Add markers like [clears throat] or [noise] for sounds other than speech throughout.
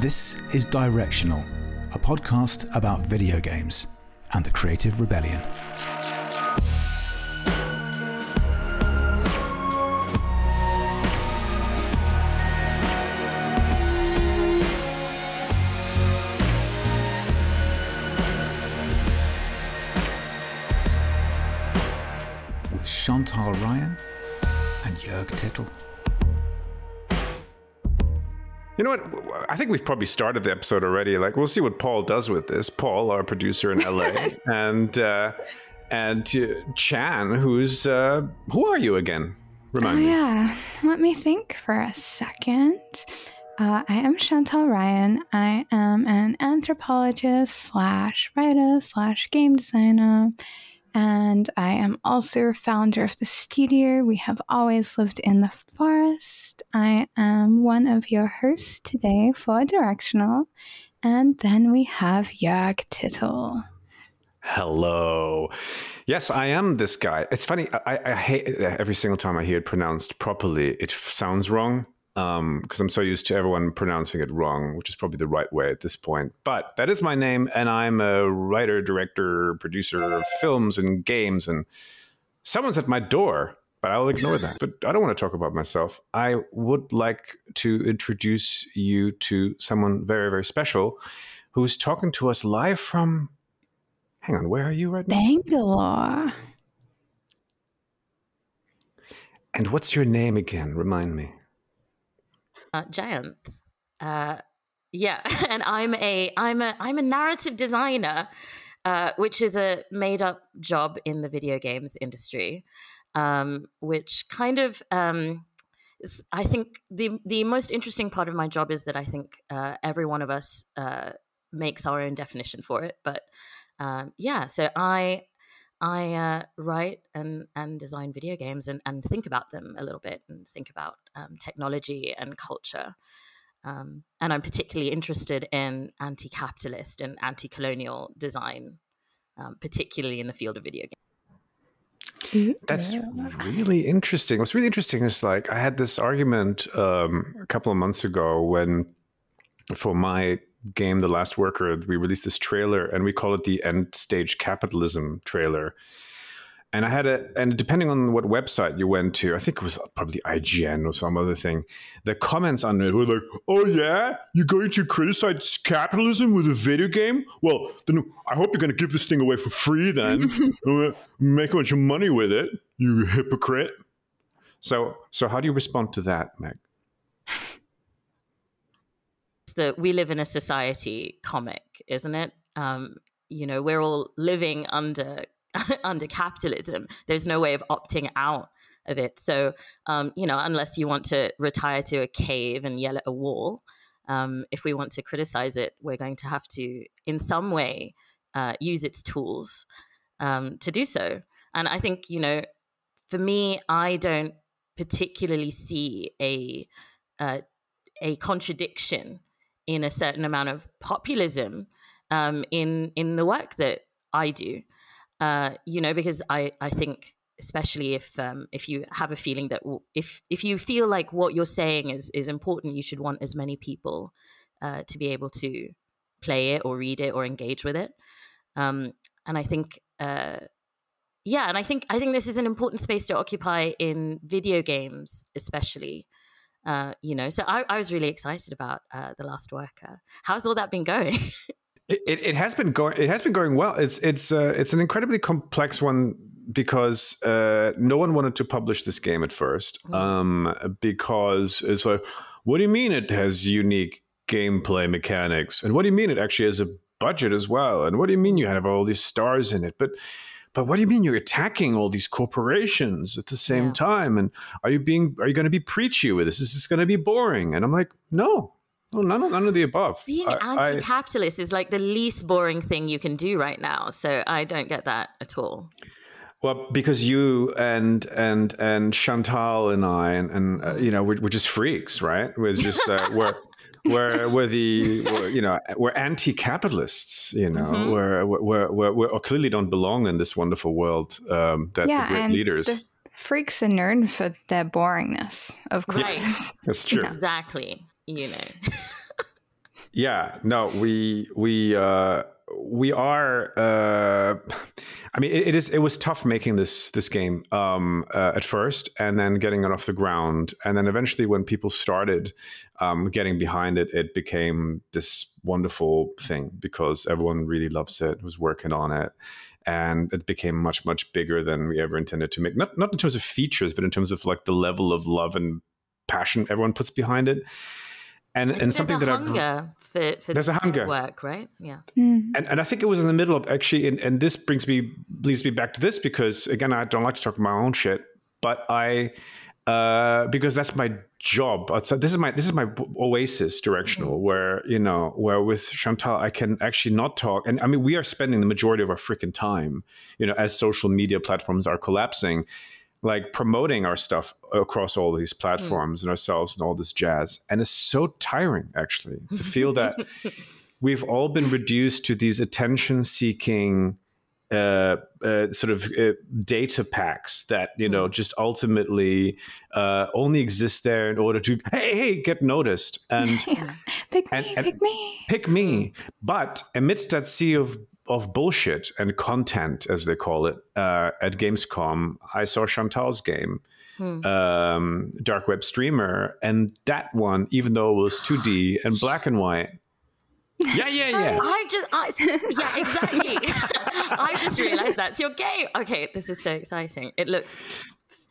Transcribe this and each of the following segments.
This is Directional, a podcast about video games and the creative rebellion. Know what? I think we've probably started the episode already. Like, we'll see what Paul does with this. Paul, our producer in LA, [laughs] and uh, and uh, Chan, who's uh, who are you again? Remind oh, me. yeah. Let me think for a second. Uh, I am Chantal Ryan. I am an anthropologist slash writer slash game designer. And I am also founder of the studio. We have always lived in the forest. I am one of your hosts today for Directional. And then we have Jörg Tittel. Hello. Yes, I am this guy. It's funny. I, I hate every single time I hear it pronounced properly. It sounds wrong because um, I'm so used to everyone pronouncing it wrong, which is probably the right way at this point. But that is my name, and I'm a writer, director, producer of films and games. And someone's at my door, but I'll ignore that. But I don't want to talk about myself. I would like to introduce you to someone very, very special who's talking to us live from. Hang on, where are you right now? Bangalore. And what's your name again? Remind me. Uh, Jayanth. Uh, yeah, [laughs] and I'm a I'm a I'm a narrative designer, uh, which is a made up job in the video games industry, um, which kind of um, is, I think the the most interesting part of my job is that I think uh, every one of us uh, makes our own definition for it. But um, yeah, so I I uh, write and, and design video games and, and think about them a little bit and think about um, technology and culture. Um, and I'm particularly interested in anti capitalist and anti colonial design, um, particularly in the field of video games. That's really interesting. What's really interesting is like I had this argument um, a couple of months ago when, for my game, The Last Worker, we released this trailer and we call it the End Stage Capitalism trailer. And I had a, and depending on what website you went to, I think it was probably IGN or some other thing, the comments under it were like, oh yeah, you're going to criticize capitalism with a video game? Well, then I hope you're going to give this thing away for free then. [laughs] [laughs] Make a bunch of money with it, you hypocrite. So, so how do you respond to that, Meg? It's the we live in a society comic, isn't it? Um, you know, we're all living under [laughs] under capitalism. There's no way of opting out of it. So, um, you know, unless you want to retire to a cave and yell at a wall, um, if we want to criticize it, we're going to have to, in some way, uh, use its tools um, to do so. And I think, you know, for me, I don't particularly see a uh, a contradiction in a certain amount of populism um, in in the work that I do. Uh, you know, because I, I think especially if um, if you have a feeling that if if you feel like what you're saying is is important, you should want as many people uh, to be able to play it or read it or engage with it. Um, and I think, uh, yeah, and I think I think this is an important space to occupy in video games, especially. Uh, you know, so I, I was really excited about uh, the Last Worker. How's all that been going? [laughs] It, it, has been going. It has been going well. It's it's uh, it's an incredibly complex one because uh, no one wanted to publish this game at first. Mm. Um, because it's like, what do you mean it has unique gameplay mechanics? And what do you mean it actually has a budget as well? And what do you mean you have all these stars in it? But but what do you mean you're attacking all these corporations at the same yeah. time? And are you being are you going to be preachy with this? Is this going to be boring? And I'm like, no, well, none of, none of the above. Being I, anti-capitalist I, is like the least boring thing you can do right now. So I don't get that at all. Well, because you and and and Chantal and I and, and uh, you know we're, we're just freaks, right? We're just uh, we're [laughs] we're [laughs] we're the we're, you know we're anti-capitalists. You know, mm-hmm. we're, we're, we're we're clearly don't belong in this wonderful world um, that yeah, the great leaders. The- freaks are known for their boringness, of course. Yes, [laughs] that's true. Exactly you know. Yeah, no, we we uh, we are. Uh, I mean, it, it is. It was tough making this this game um, uh, at first, and then getting it off the ground, and then eventually, when people started um, getting behind it, it became this wonderful thing because everyone really loves it. Was working on it, and it became much much bigger than we ever intended to make. Not not in terms of features, but in terms of like the level of love and passion everyone puts behind it and and something that hunger I for, for there's a hunger work right yeah mm. and and I think it was in the middle of actually and, and this brings me leads me back to this because again I don't like to talk about my own shit but I uh, because that's my job. So this is my this is my oasis directional mm-hmm. where you know where with Chantal I can actually not talk. And I mean we are spending the majority of our freaking time, you know, as social media platforms are collapsing like promoting our stuff across all these hmm. platforms mm. and ourselves and all this jazz. And it's so tiring, actually, to [laughs] feel that we've all been reduced to these attention seeking uh, uh, sort of uh, data packs that you know mm. just ultimately uh, only exist there in order to hey hey get noticed and [laughs] yeah. pick and, me and pick me pick me but amidst that sea of of bullshit and content, as they call it, uh, at Gamescom, I saw Chantal's game, hmm. um, Dark Web Streamer, and that one, even though it was 2D and black and white. [laughs] Yeah, yeah, yeah. I just, I, yeah, exactly. [laughs] I just realized that's your game. Okay, this is so exciting. It looks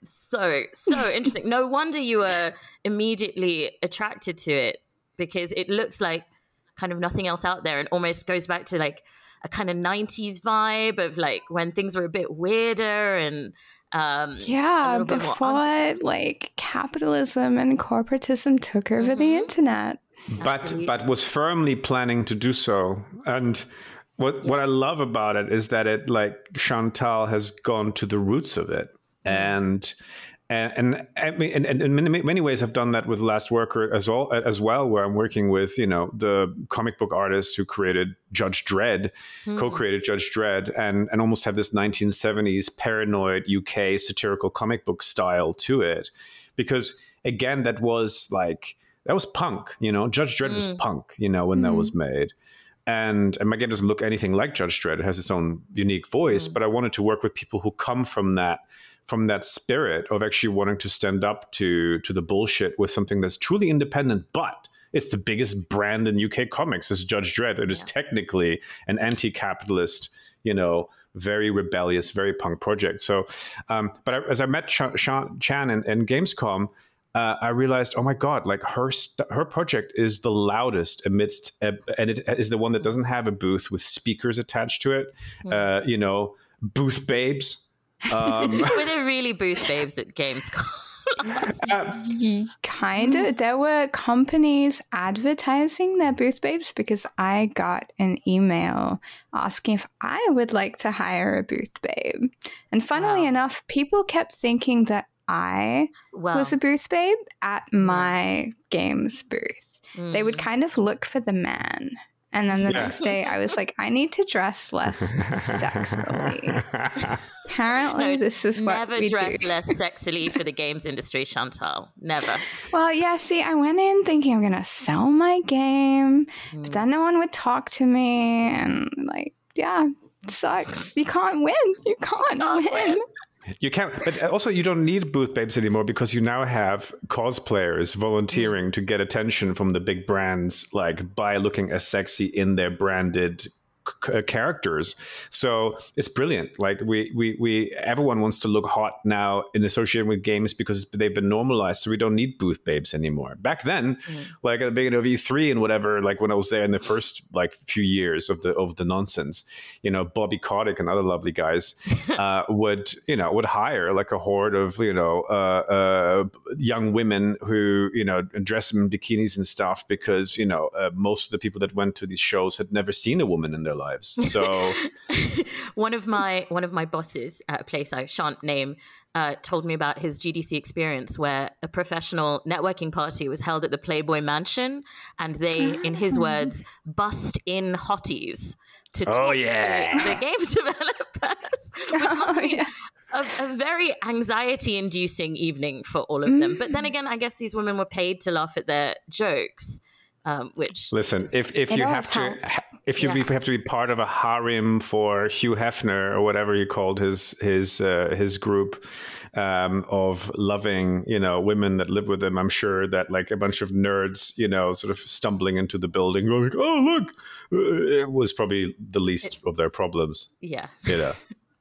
so, so [laughs] interesting. No wonder you were immediately attracted to it because it looks like kind of nothing else out there and almost goes back to like a kind of 90s vibe of like when things were a bit weirder and um yeah before like capitalism and corporatism took over mm-hmm. the internet but Absolutely. but was firmly planning to do so and what yeah. what i love about it is that it like chantal has gone to the roots of it mm-hmm. and and and, and, and in many, many ways I've done that with Last Worker as well as well, where I'm working with you know the comic book artists who created Judge Dredd, mm. co-created Judge Dredd, and and almost have this 1970s paranoid UK satirical comic book style to it, because again that was like that was punk, you know, Judge Dredd mm. was hmm. punk, you know, when mm. that was hmm. made. And, and my game doesn't look anything like Judge Dredd. It has its own unique voice, hmm. but I wanted to work with people who come from that from that spirit of actually wanting to stand up to to the bullshit with something that's truly independent, but it's the biggest brand in UK comics is Judge Dredd. It is technically an anti-capitalist, you know, very rebellious, very punk project. So, um, but I, as I met Ch- Ch- Chan and, in Gamescom, uh, I realized, oh my god, like her st- her project is the loudest amidst, a, and it is the one that doesn't have a booth with speakers attached to it. Mm. Uh, you know, booth babes um, [laughs] Were there really booth babes at Gamescom? [laughs] uh, kind of. There were companies advertising their booth babes because I got an email asking if I would like to hire a booth babe. And funnily wow. enough, people kept thinking that I was a booth babe at my games booth. Mm. They would mm. kind of look for the man and then the yeah. next day, I was like, I need to dress less sexily. [laughs] Apparently, no, this is what never we dress do. less sexily for the games industry, Chantal. Never. Well, yeah. See, I went in thinking I'm gonna sell my game, mm. but then no one would talk to me, and like, yeah, sucks. You can't win. You can't, can't win. win. You can't, but also you don't need booth babes anymore because you now have cosplayers volunteering to get attention from the big brands, like by looking as sexy in their branded uh, characters. So it's brilliant. Like we, we, we, everyone wants to look hot now in association with games because they've been normalized. So we don't need booth babes anymore. Back then, mm. like at the beginning of E3 and whatever, like when I was there in the first like few years of the of the nonsense, you know, Bobby Kotick and other lovely guys [laughs] uh, would you know would hire like a horde of you know uh, uh, young women who you know dress in bikinis and stuff because you know uh, most of the people that went to these shows had never seen a woman in their lives. [laughs] So one of my one of my bosses at a place I shan't name uh, told me about his GDC experience where a professional networking party was held at the Playboy Mansion, and they, in his ah. words, bust in hotties to oh, talk yeah. the, the game [laughs] developers, which must oh, be yeah. a, a, very anxiety-inducing evening for all of them. Mm. But then again, I guess these women were paid to laugh at their jokes. Um, which listen, if if you always have to. If you Yeah. be, have to be part of a harem for Hugh Hefner or whatever he called his his uh, his group um, of loving you know women that live with him, I'm sure that like a bunch of nerds you know sort of stumbling into the building going like, oh look, uh, it was probably the least of their problems. yeah, You know,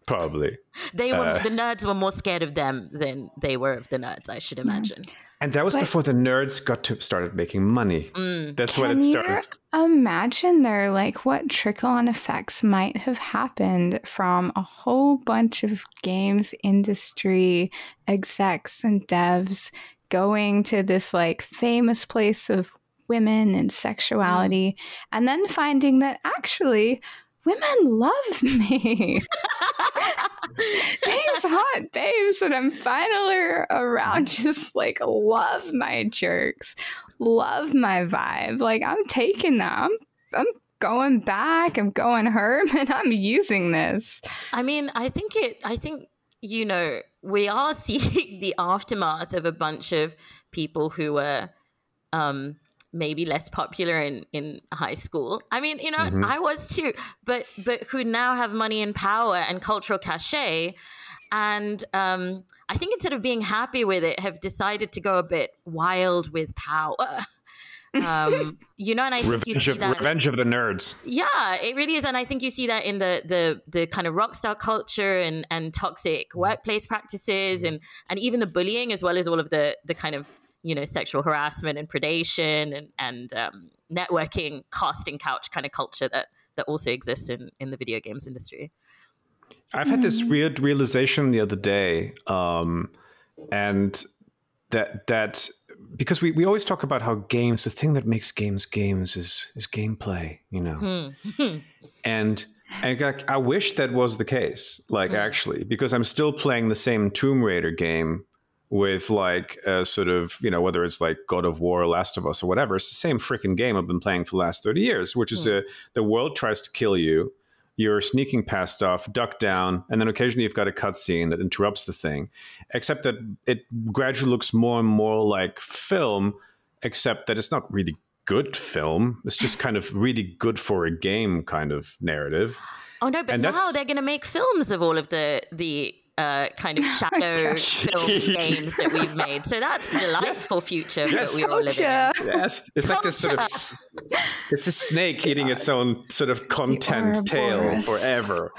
probably. [laughs] they were Uh, the nerds were more scared of them than they were of the nerds. I should imagine. And that was But- before the nerds got to started making money. Mm. That's when it you started. imagine there like what trickle on effects might have happened from a whole bunch of games industry execs and devs going to this like famous place of women and sexuality and then finding that actually women love me these hot babes that i'm finally around [laughs] just like love my jerks love my vibe. Like I'm taking that. I'm going back. I'm going herm, [laughs] and I'm using this. I mean, I think it. I think you know we are [laughs] seeing the aftermath of a bunch of people who were um, maybe less popular in in high school. I mean, you know, Mhm. I was too, but but who now have money and power and cultural cachet. And um, I think instead of being happy with it, have decided to go a bit wild with power. [laughs] Um, you know, and I think you Revenge see of, that. Revenge of the Nerds. Yeah, it really is, and I think you see that in the the the kind of rock star culture and and toxic workplace practices, and and even the bullying, as well as all of the the kind of you know sexual harassment and predation and and um, networking, casting couch kind of culture that that also exists in in the video games industry. I've had this weird realization the other day, um, and that that because we, we always talk about how games, the thing that makes games games is is gameplay, you know, Hmm. [laughs] and. And I, I wish that was the case, like actually, because I'm still playing the same Tomb Raider game with like a sort of, you know, whether it's like God of War, or Last of Us, or whatever. It's the same freaking game I've been playing for the last 30 years, which is hmm. a, the world tries to kill you. You're sneaking past stuff, duck down, and then occasionally you've got a cutscene that interrupts the thing. Except that it gradually looks more and more like film, except that it's not really good film. It's just kind of really good for a game kind of narrative. Oh no, but And now they're going to make films of all of the the uh, kind of [laughs] shadow film games that we've made. So that's [laughs] a delightful future Yes. that we're all live in. Yes, it's like this sort of it's a snake eating its own sort of content tail Ouroboros. forever.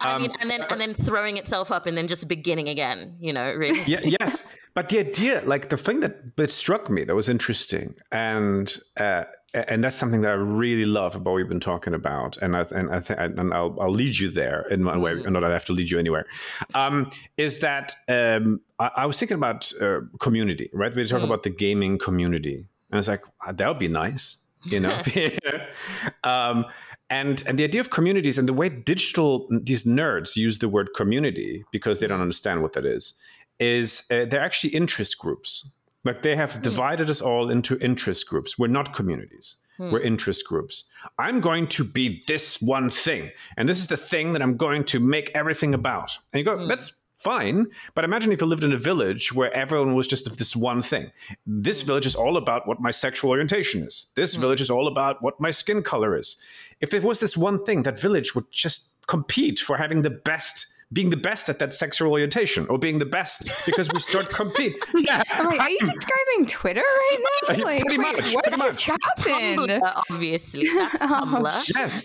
I Um, mean, and then and then throwing itself up and then just beginning again. You know, really. yeah, yes, but the idea, like the thing that that struck me that was interesting, and uh, and that's something that I really love about what we've been talking about, and I and I th- and I'll I'll lead you there in one way, Mm. not that I have to lead you anywhere. Um, is that um, I, I was thinking about uh, community, right? We talk Mm. about the gaming community, and it's like ah, that would be nice, you know. [laughs] [laughs] um, and and the idea of communities and the way digital these nerds use the word community because they don't understand what that is is uh, they're actually interest groups like they have hmm. divided us all into interest groups. We're not communities. Hmm. We're interest groups. I'm going to be this one thing and this is the thing that i'm going to make everything about. And you go hmm. that's fine but imagine if you lived in a village where everyone was just of this one thing. This village is all about what my sexual orientation is. This village is all about what my skin color is. If there was this one thing that village would just compete for having the best being the best at that sexual orientation or being the best because we start [laughs] compete yeah I'm like, are you describing Twitter right now? [laughs] Yeah, Like, pretty wait, much, what pretty just much. happened? Tumblr, obviously, that's [laughs] Tumblr. yes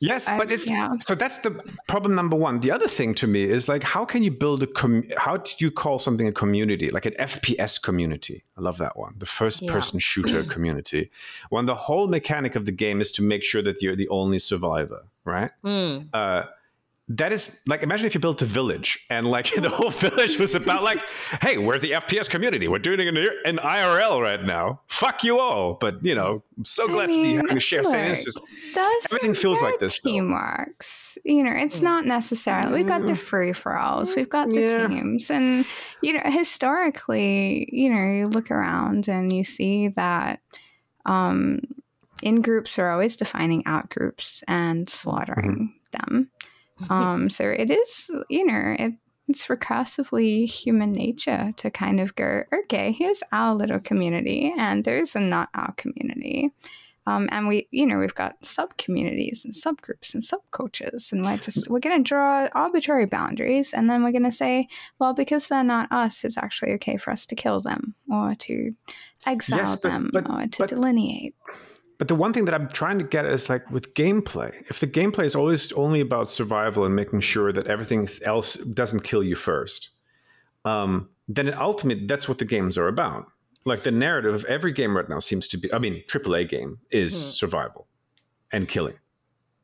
yes I- but it's yeah. so that's the problem number one the other thing to me is like how can you build a com- how do you call something a community like an fps community i love that one the first person shooter [clears throat] community when the whole mechanic of the game is to make sure that you're the only survivor right Hmm. uh, that is like imagine if you built a village and like [laughs] the whole village was about like hey we're the fps community we're doing an, in, in irl right now fuck you all but you know i'm so glad to be mean, having a share same Does Everything feels like this. Teamworks, you know, it's not necessarily. We've got the free for alls, we've got the Yeah. teams, and you know, historically, you know, you look around and you see that um, in groups are always defining out groups and slaughtering them. Um, so it is, you know, it it's recursively human nature to kind of go, okay, here's our little community, and there's a not our community. Um, and we, you know, we've got sub communities and subgroups and subcultures, and we're just we're going to draw arbitrary boundaries, and then we're going to say, well, because they're not us, it's actually okay for us to kill them or to exile yes, but, them but, or to but, delineate. But the one thing that I'm trying to get is like with gameplay, if the gameplay is always only about survival and making sure that everything else doesn't kill you first, um, then ultimately that's what the games are about. Like the narrative of every game right now seems to be i mean aaa game is mm-hmm. survival and killing.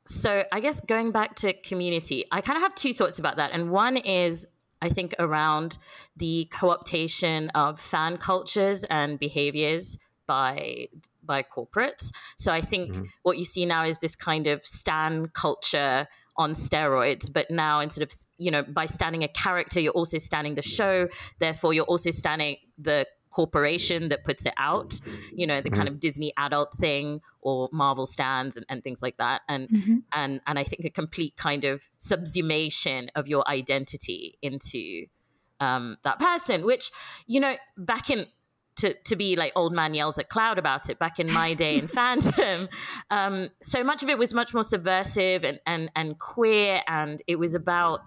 So i guess going back to community i kind of have two thoughts about that and one is i think around the co-optation of fan cultures and behaviors by by corporates so i think mm-hmm. what you see now is this kind of stan culture on steroids but now instead of you know by standing a character you're also standing the show therefore you're also standing the corporation that puts it out, you know, the mm-hmm. kind of Disney adult thing or Marvel stands and, and things like that. And mm-hmm. and and I think a complete kind of subsumation of your identity into um, that person, which, you know, back in to, to be like old man yells at cloud about it back in my day in [laughs] fandom um, so much of it was much more subversive and, and, and queer and it was about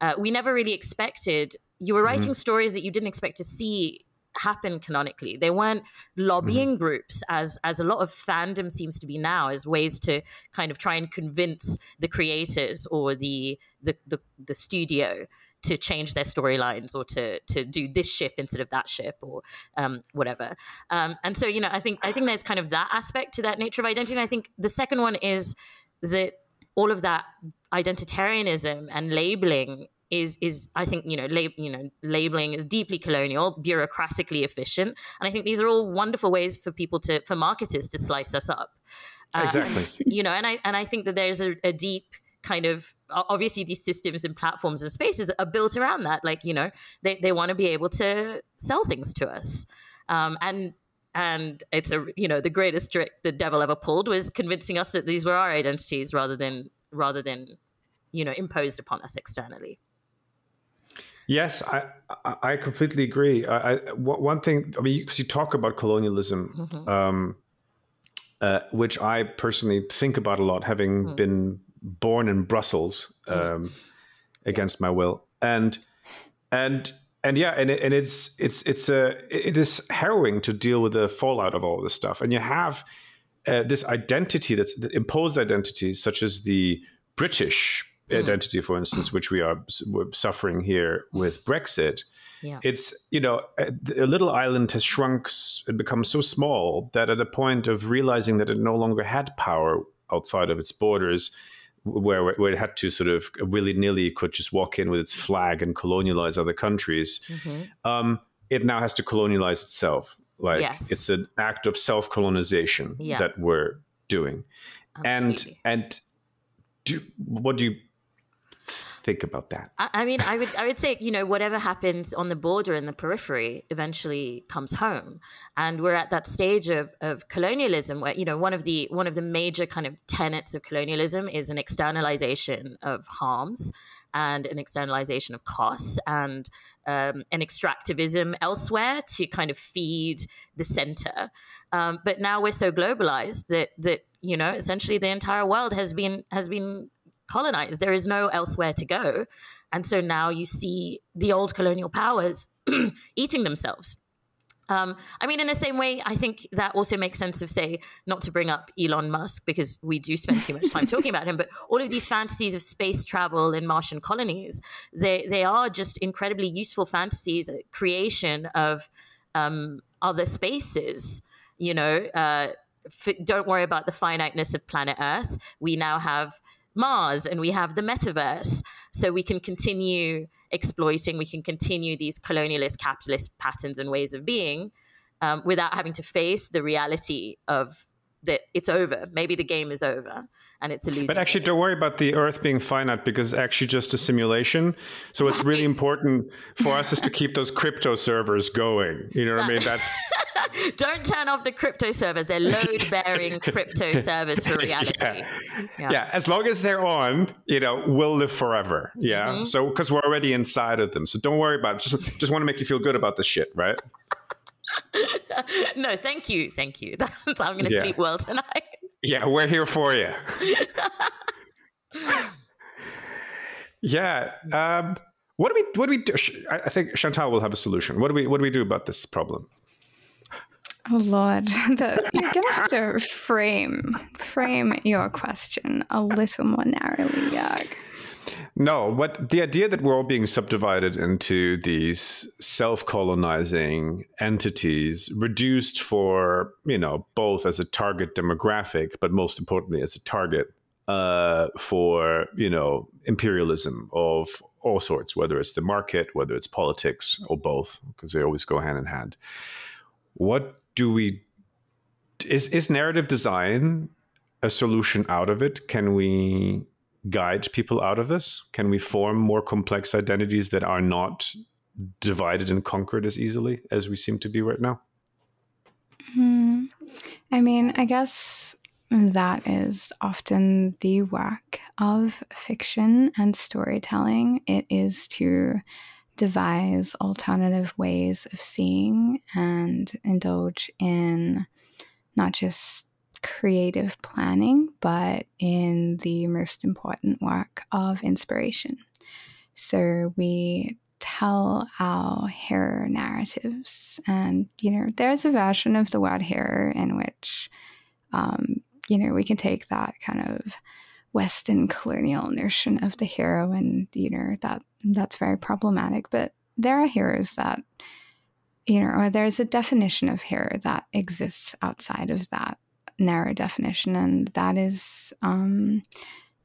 uh, we never really expected you were writing mm-hmm. stories that you didn't expect to see happen canonically. They weren't lobbying mm-hmm. groups as as a lot of fandom seems to be now as ways to kind of try and convince the creators or the the the, the studio to change their storylines or to to do this ship instead of that ship or um, whatever. Um, and so you know, I think I think there's kind of that aspect to that nature of identity. And I think the second one is that all of that identitarianism and labeling is is I think you know lab, you know labeling is deeply colonial, bureaucratically efficient, and I think these are all wonderful ways for people to for marketers to slice us up. Uh, exactly. You know, and I and I think that there's a, a deep kind of obviously these systems and platforms and spaces are built around that. Like you know, they they want to be able to sell things to us, um, and and it's a you know the greatest trick the devil ever pulled was convincing us that these were our identities rather than rather than you know imposed upon us externally. Yes, I I completely agree. I, I one thing I mean, because you talk about colonialism, mm-hmm. um, uh, which I personally think about a lot, having mm. been born in Brussels mm. um, against my will, and and and yeah, and it, and it's it's it's a it is harrowing to deal with the fallout of all this stuff, and you have uh, this identity that's imposed identities, such as the British mm. identity, for instance, which we are suffering here with Brexit. Yeah. It's, you know, a, a little island has shrunk and become so small that at a point of realizing that it no longer had power outside of its borders, where, where it had to sort of willy nilly could just walk in with its flag and colonialize other countries, mm-hmm. um, it now has to colonialize itself. Like yes. it's an act of self colonization yeah. that we're doing. Absolutely. And, and do, what do you think about that? I, mean, I would I would say you know whatever happens on the border in the periphery eventually comes home, and we're at that stage of of colonialism where you know one of the one of the major kind of tenets of colonialism is an externalization of harms and an externalization of costs and um, an extractivism elsewhere to kind of feed the center. Um, but now we're so globalized that that you know essentially the entire world has been has been colonized. There is no elsewhere to go. And so now you see the old colonial powers [clears throat] eating themselves. Um, I mean, in the same way, I think that also makes sense of, say, not to bring up Elon Musk because we do spend too much time [laughs] talking about him, but all of these fantasies of space travel and Martian colonies, they, they are just incredibly useful fantasies, creation of um, other spaces, you know. Uh, f- don't worry about the finiteness of planet Earth. We now have Mars and we have the metaverse. So we can continue exploiting, we can continue these colonialist, capitalist patterns and ways of being um, without having to face the reality of that it's over. Maybe the game is over and it's a losing. But actually, don't worry about the Earth being finite because it's actually just a simulation. So what's really important for us is to keep those crypto servers going. You know what I mean? That's [laughs] Don't turn off the crypto servers. They're load bearing [laughs] crypto servers for [laughs] reality. Yeah. Yeah. yeah. as long as they're on, you know, we'll live forever. Yeah. Mm-hmm. So because we're already inside of them, so don't worry about it. Just just want to make you feel good about the shit, right? [laughs] no, thank you, thank you. [laughs] That's, I'm going to yeah. sleep well tonight. [laughs] Yeah, we're here for you. yeah. Um, what do we? What do we do? I think Chantal will have a solution. What do we? What do we do about this problem? Oh Lord, the, you're gonna have to frame frame your question a little more narrowly, Jörg. No, what the idea that we're all being subdivided into these self-colonizing entities, reduced for you know both as a target demographic, but most importantly as a target uh, for you know imperialism of all sorts, whether it's the market, whether it's politics, or both, because they always go hand in hand. What do we? Is is narrative design a solution out of it? Can we guide people out of this? Can we form more complex identities that are not divided and conquered as easily as we seem to be right now? Hmm. I mean, I guess that is often the work of fiction and storytelling. It is to devise alternative ways of seeing and indulge in not just creative planning, but in the most important work of inspiration. So we tell our hero narratives, and you know, there's a version of the word hero in which um, you know, we can take that kind of Western colonial notion of the hero, and you know that that's very problematic. But there are heroes that, you know, or there's a definition of hero that exists outside of that narrow definition, and that is um,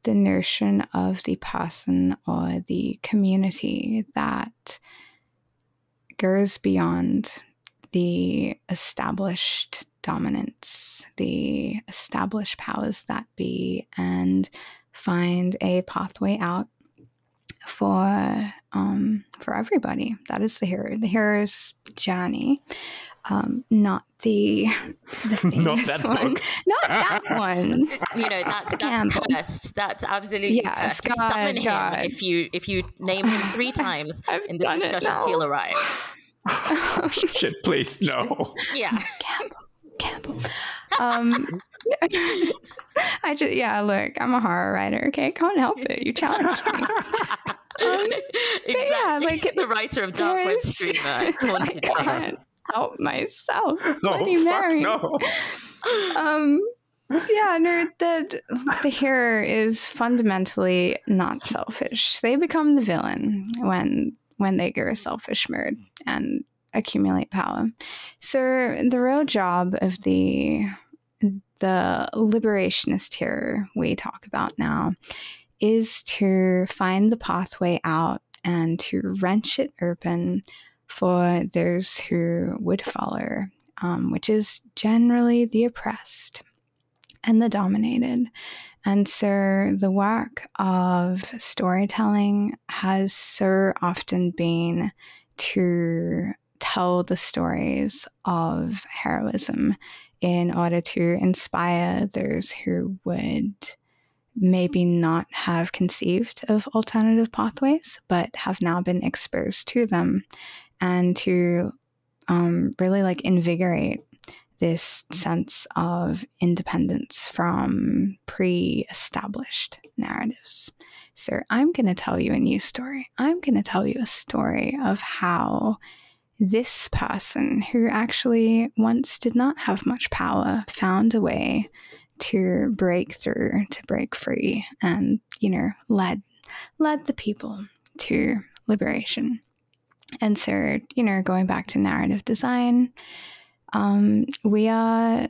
the notion of the person or the community that goes beyond the established dominance, the established powers that be, and find a pathway out for um, for everybody. That is the hero, the hero's journey. Um, not the [laughs] the [laughs] famous not that one, book. not that one. [laughs] You know that's that's cursed. That's absolutely yes, cursed. God, summon God. him if you if you name him three times in the discussion. He'll arrive. Shit, please no. Yeah. Campbell. Campbell. Um, I just yeah. Look, I'm a horror writer. Okay, can't help it. You challenged me. Um, exactly. Yeah, like the writer of Dark Web Streamer. Help myself. [laughs] Bloody Mary. No. [laughs] Um. Yeah, no, the the hero is fundamentally not selfish. They become the villain when when they go selfish mode and accumulate power. So the real job of the the liberationist hero we talk about now is to find the pathway out and to wrench it open for those who would follow, um, which is generally the oppressed and the dominated. And so the work of storytelling has so often been to tell the stories of heroism in order to inspire those who would maybe not have conceived of alternative pathways, but have now been exposed to them, and to um, really like invigorate this sense of independence from pre established narratives. So, I'm going to tell you a new story. I'm going to tell you a story of how this person, who actually once did not have much power, found a way to break through, to break free, and, you know, led led the people to liberation. And so, you know, going back to narrative design, um, we are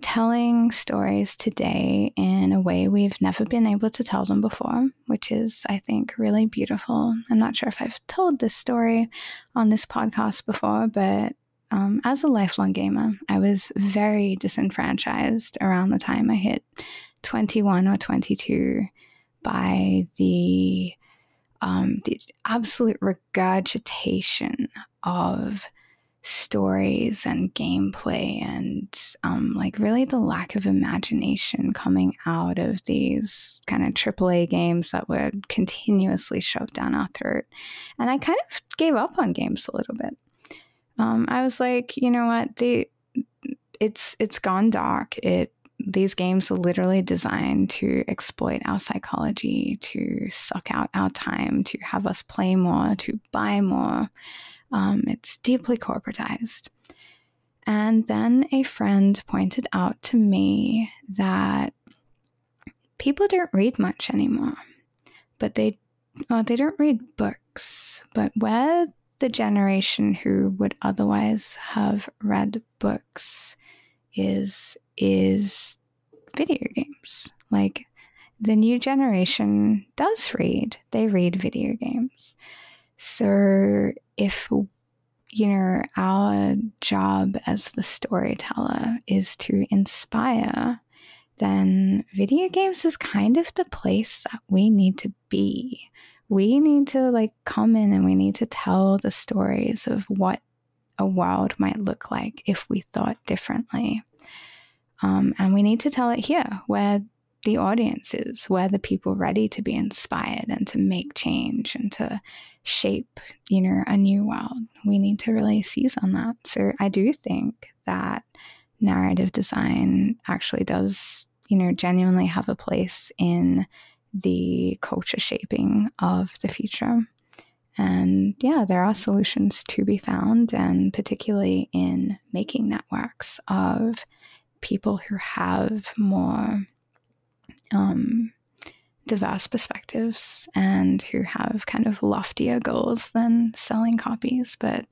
telling stories today in a way we've never been able to tell them before, which is, I think, really beautiful. I'm not sure if I've told this story on this podcast before, but um, as a lifelong gamer, I was very disenfranchised around the time I hit 21 or 22 by the um, the absolute regurgitation of stories and gameplay and um, like really the lack of imagination coming out of these kind of AAA games that would continuously shove down our throat. And I kind of gave up on games a little bit. Um, I was like, you know what, they, it's it's gone dark. It these games are literally designed to exploit our psychology, to suck out our time, to have us play more, to buy more. Um, it's deeply corporatized. And then a friend pointed out to me that people don't read much anymore, but they well, they don't read books, but we're the generation who would otherwise have read books is is video games. Like the new generation does read. They read video games. So if you know our job as the storyteller is to inspire, then video games is kind of the place that we need to be. We need to like come in and we need to tell the stories of what a world might look like if we thought differently. Um, and we need to tell it here where the audience is, where the people ready to be inspired and to make change and to shape, you know, a new world. We need to really seize on that. So I do think that narrative design actually does, you know, genuinely have a place in the culture shaping of the future. And yeah, there are solutions to be found, and particularly in making networks of people who have more um, diverse perspectives and who have kind of loftier goals than selling copies. But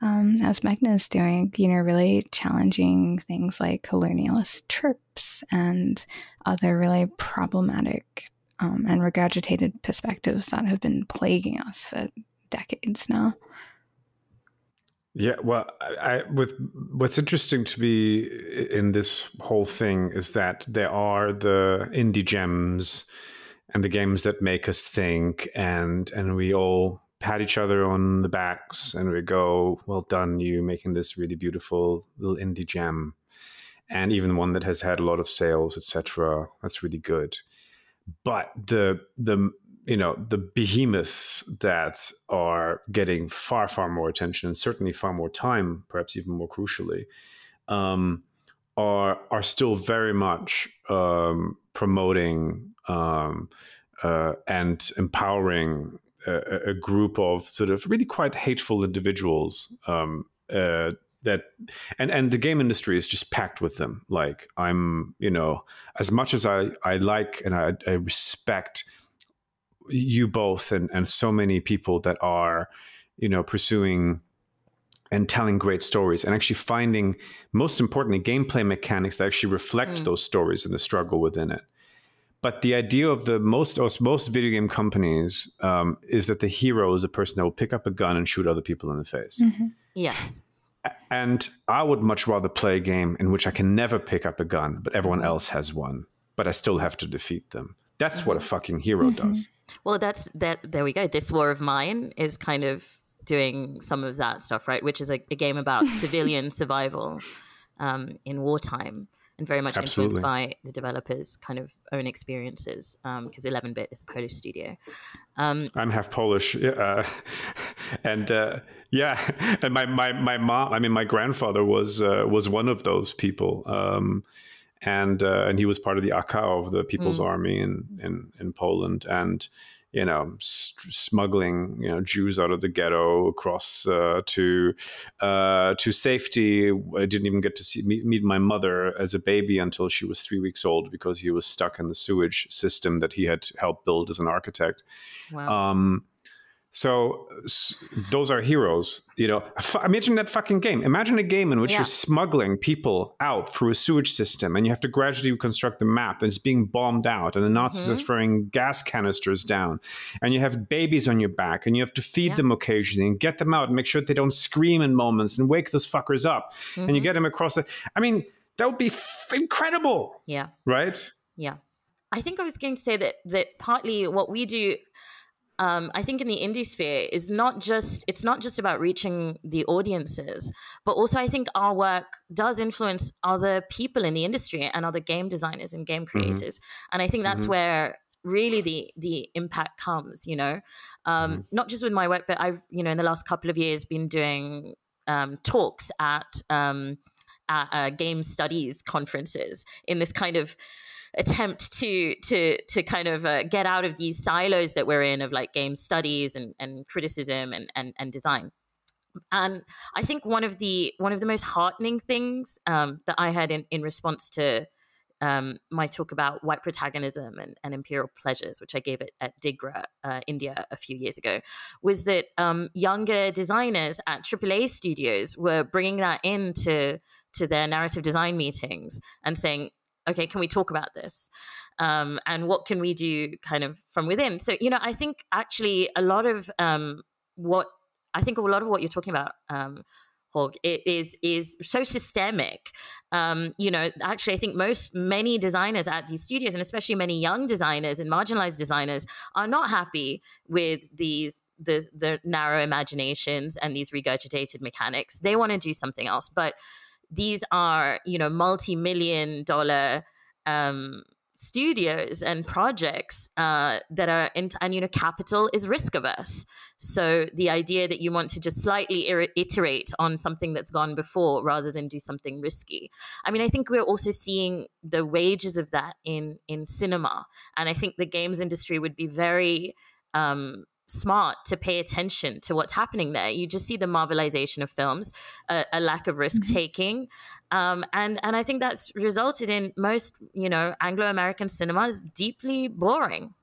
um, as Meghna is doing, you know, really challenging things like colonialist tropes and other really problematic um, and regurgitated perspectives that have been plaguing us for decades now. Yeah, well, I, I, with what's interesting to me in this whole thing is that there are the indie gems and the games that make us think, and and we all pat each other on the backs and we go, "Well done, you making this really beautiful little indie gem," and even one that has had a lot of sales, etc. That's really good. But the the you know the behemoths that are getting far far more attention and certainly far more time perhaps even more crucially um, are are still very much um, promoting um, uh, and empowering a, a, group of sort of really quite hateful individuals um, uh, that and and the game industry is just packed with them. Like i'm you know as much as i i like and i, I respect you both and, and so many people that are, you know, pursuing and telling great stories and actually finding, most importantly, gameplay mechanics that actually reflect mm. those stories and the struggle within it. But the idea of the most most video game companies um, is that the hero is a person that will pick up a gun and shoot other people in the face. Mm-hmm. Yes. And I would much rather play a game in which I can never pick up a gun, but everyone mm-hmm. else has one, but I still have to defeat them. That's what a mm-hmm. fucking hero mm-hmm. does. Well, that's that. There we go. This war of mine is kind of doing some of that stuff, right? Which is a, a game about [laughs] civilian survival um, in wartime and very much Absolutely. influenced by the developers' kind of own experiences. Because um, 11 bit is a Polish studio. Um, I'm half Polish, uh, [laughs] and uh, yeah, [laughs] and my, my my mom. I mean, my grandfather was uh, was one of those people. Um, and uh, and he was part of the AK of the People's mm. Army in, in in Poland, and you know st- smuggling you know Jews out of the ghetto across uh, to uh, to safety. I didn't even get to see meet, meet, my mother as a baby until she was three weeks old because he was stuck in the sewage system that he had helped build as an architect. Wow. Um, so those are heroes, you know. Imagine that fucking game. Imagine a game in which yeah. you're smuggling people out through a sewage system, and you have to gradually reconstruct the map, and it's being bombed out, and the Nazis mm-hmm. are throwing gas canisters down, and you have babies on your back, and you have to feed yeah. them occasionally and get them out and make sure they don't scream in moments and wake those fuckers up, mm-hmm. and you mm-hmm. get them across the. I mean, that would be f- incredible. Yeah. Right. Yeah. I think I was going to say that that partly what we do um, I think in the indie sphere is not just it's not just about reaching the audiences, but also I think our work does influence other people in the industry and other game designers and game mm-hmm. creators. Mm-hmm. And I think that's mm-hmm. where really the the impact comes you know um mm-hmm. not just with my work but i've you know in the last couple of years been doing um talks at um at uh, game studies conferences in this kind of attempt to to to kind of uh, get out of these silos that we're in of like game studies and, and criticism and, and and design. And i think one of the one of the most heartening things um, that i had in, in response to um, my talk about white protagonism and, and, imperial pleasures, which I gave it at DiGRA, uh, India, a few years ago, was that um, younger designers at AAA studios were bringing that into to their narrative design meetings and saying, okay, can we talk about this? Um, and what can we do kind of from within? So, you know, I think actually a lot of um, what I think a lot of what you're talking about, um, Hog, it is is so systemic. Um, you know, actually, I think most many designers at these studios, and especially many young designers and marginalized designers, are not happy with these the the narrow imaginations and these regurgitated mechanics. They want to do something else, but these are you know multi-million dollar um, studios and projects uh, that are in, and you know capital is risk averse. So the idea that you want to just slightly iterate on something that's gone before rather than do something risky. I mean i think we're also seeing the wages of that in in cinema. And i think the games industry would be very um, smart to pay attention to what's happening there. You just see the marvelization of films, a, a lack of risk mm-hmm. taking, um, and and I think that's resulted in most you know Anglo American cinemas deeply boring,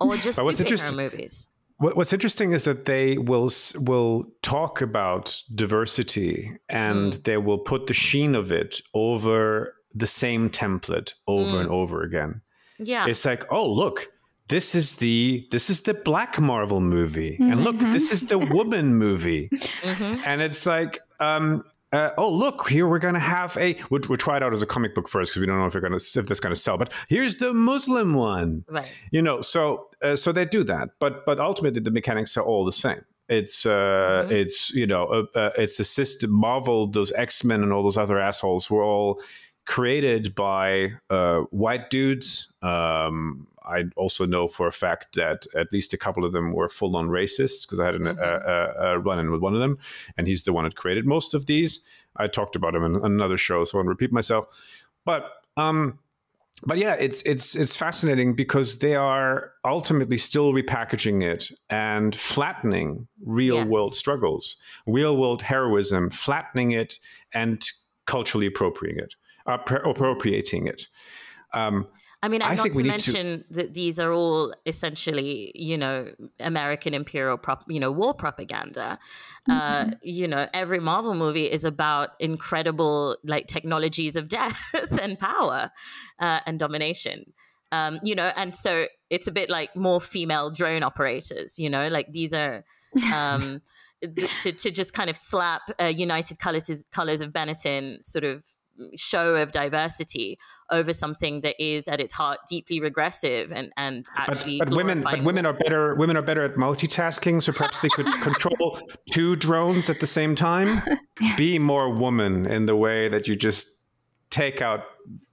or just superhero movies. What's interesting is that they will will talk about diversity and mm. they will put the sheen of it over the same template over mm. and over again. Yeah, it's like, oh look, this is the this is the black marvel movie mm-hmm. and look mm-hmm. this is the [laughs] woman movie mm-hmm. and it's like um, uh, oh look here we're gonna have a we'll, we'll, try it out as a comic book first because we don't know if we're gonna if this gonna sell but here's the muslim one right you know so uh, so they do that but but ultimately the mechanics are all the same it's uh mm-hmm. it's you know uh, uh, it's a system marvel those x-men and all those other assholes were all created by uh, white dudes um, I also know for a fact that at least a couple of them were full on racists because I had an, mm-hmm. a, a, a run in with one of them, and he's the one that created most of these. I talked about him in another show, so I won't repeat myself. But um, but yeah, it's it's it's fascinating because they are ultimately still repackaging it and flattening real yes. world struggles, real world heroism, flattening it and culturally appropriating it, appropriating it. Um, I mean, I not to mention to... that these are all essentially, you know, American imperial, prop, you know, war propaganda. Uh, mm-hmm. Uh, you know, every Marvel movie is about incredible like technologies of [laughs] death and power uh, and domination. Um, you know, and so it's a bit like more female drone operators. You know, like these are. Um, [laughs] to, to just kind of slap uh, United Colors, Colors of Benetton sort of show of diversity over something that is at its heart deeply regressive and and actually but, but women but women are better women are better at multitasking so perhaps they could [laughs] control two drones at the same time? [laughs] Be more woman in the way that you just take out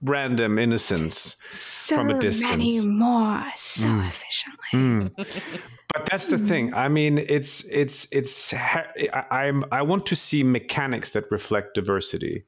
random innocence so from a distance. many more so mm. efficiently. Mm. [laughs] but that's the thing. I mean it's it's it's I, i'm i want to see mechanics that reflect diversity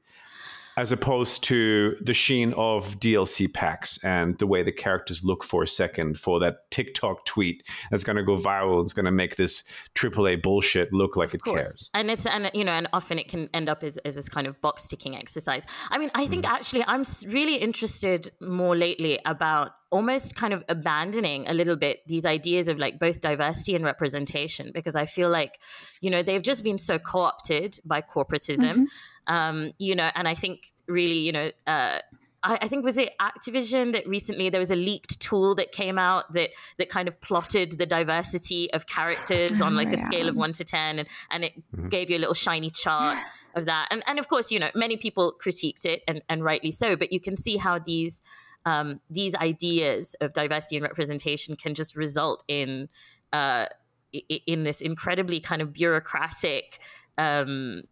as opposed to the sheen of DLC packs and the way the characters look for a second for that TikTok tweet that's going to go viral. and It's going to make this AAA bullshit look like it cares. And it's and you know, and often it can end up as, as this kind of box ticking exercise. I mean, I think mm. actually I'm really interested more lately about almost kind of abandoning a little bit these ideas of like both diversity and representation because I feel like, you know, they've just been so co opted by corporatism. Mm-hmm. Um, you know, and I think really, you know, uh, I, I, think was it Activision that recently there was a leaked tool that came out that that kind of plotted the diversity of characters on like a [laughs] scale of one to ten, and and it mm-hmm. gave you a little shiny chart of that. And and of course, you know, many people critiqued it, and and rightly so. But you can see how these um, these ideas of diversity and representation can just result in uh, in this incredibly kind of bureaucratic um,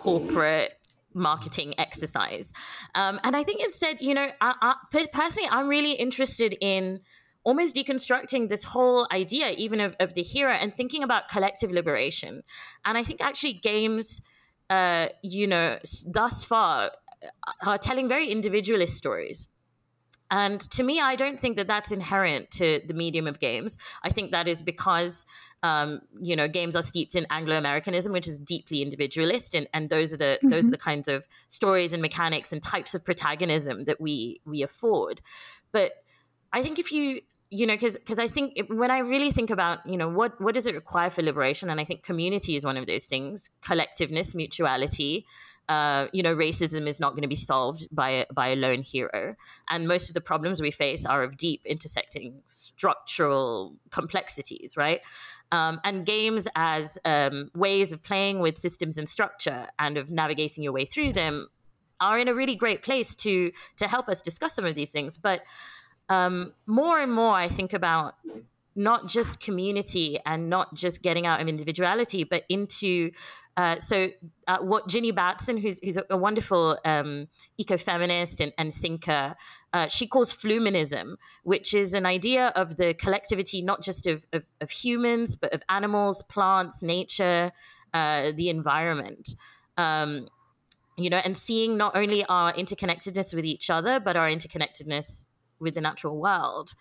corporate marketing exercise. Um, and I think instead, you know, I, I, personally, I'm really interested in almost deconstructing this whole idea, even of, of the hero, and thinking about collective liberation. And I think actually games, uh, you know, thus far uh, are telling very individualist stories. And to me, I don't think that that's inherent to the medium of games. I think that is because, um, you know, games are steeped in Anglo-Americanism, which is deeply individualist, and, and those are the mm-hmm. those are the kinds of stories and mechanics and types of protagonism that we we afford. But I think if you you know because because i think it, when i really think about you know what what does it require for liberation and i think community is one of those things collectiveness mutuality uh, you know, racism is not going to be solved by a, by a lone hero, and most of the problems we face are of deep, intersecting structural complexities, right? Um, and games as um, ways of playing with systems and structure and of navigating your way through them are in a really great place to to help us discuss some of these things. But um, more and more, I think about not just community and not just getting out of individuality, but into uh, so uh, what Ginny Battson, who's, who's a, wonderful um, ecofeminist and, and thinker, uh, she calls fluminism, which is an idea of the collectivity not just of, of, of humans, but of animals, plants, nature, uh, the environment. Um, you know, and seeing not only our interconnectedness with each other, but our interconnectedness with the natural world.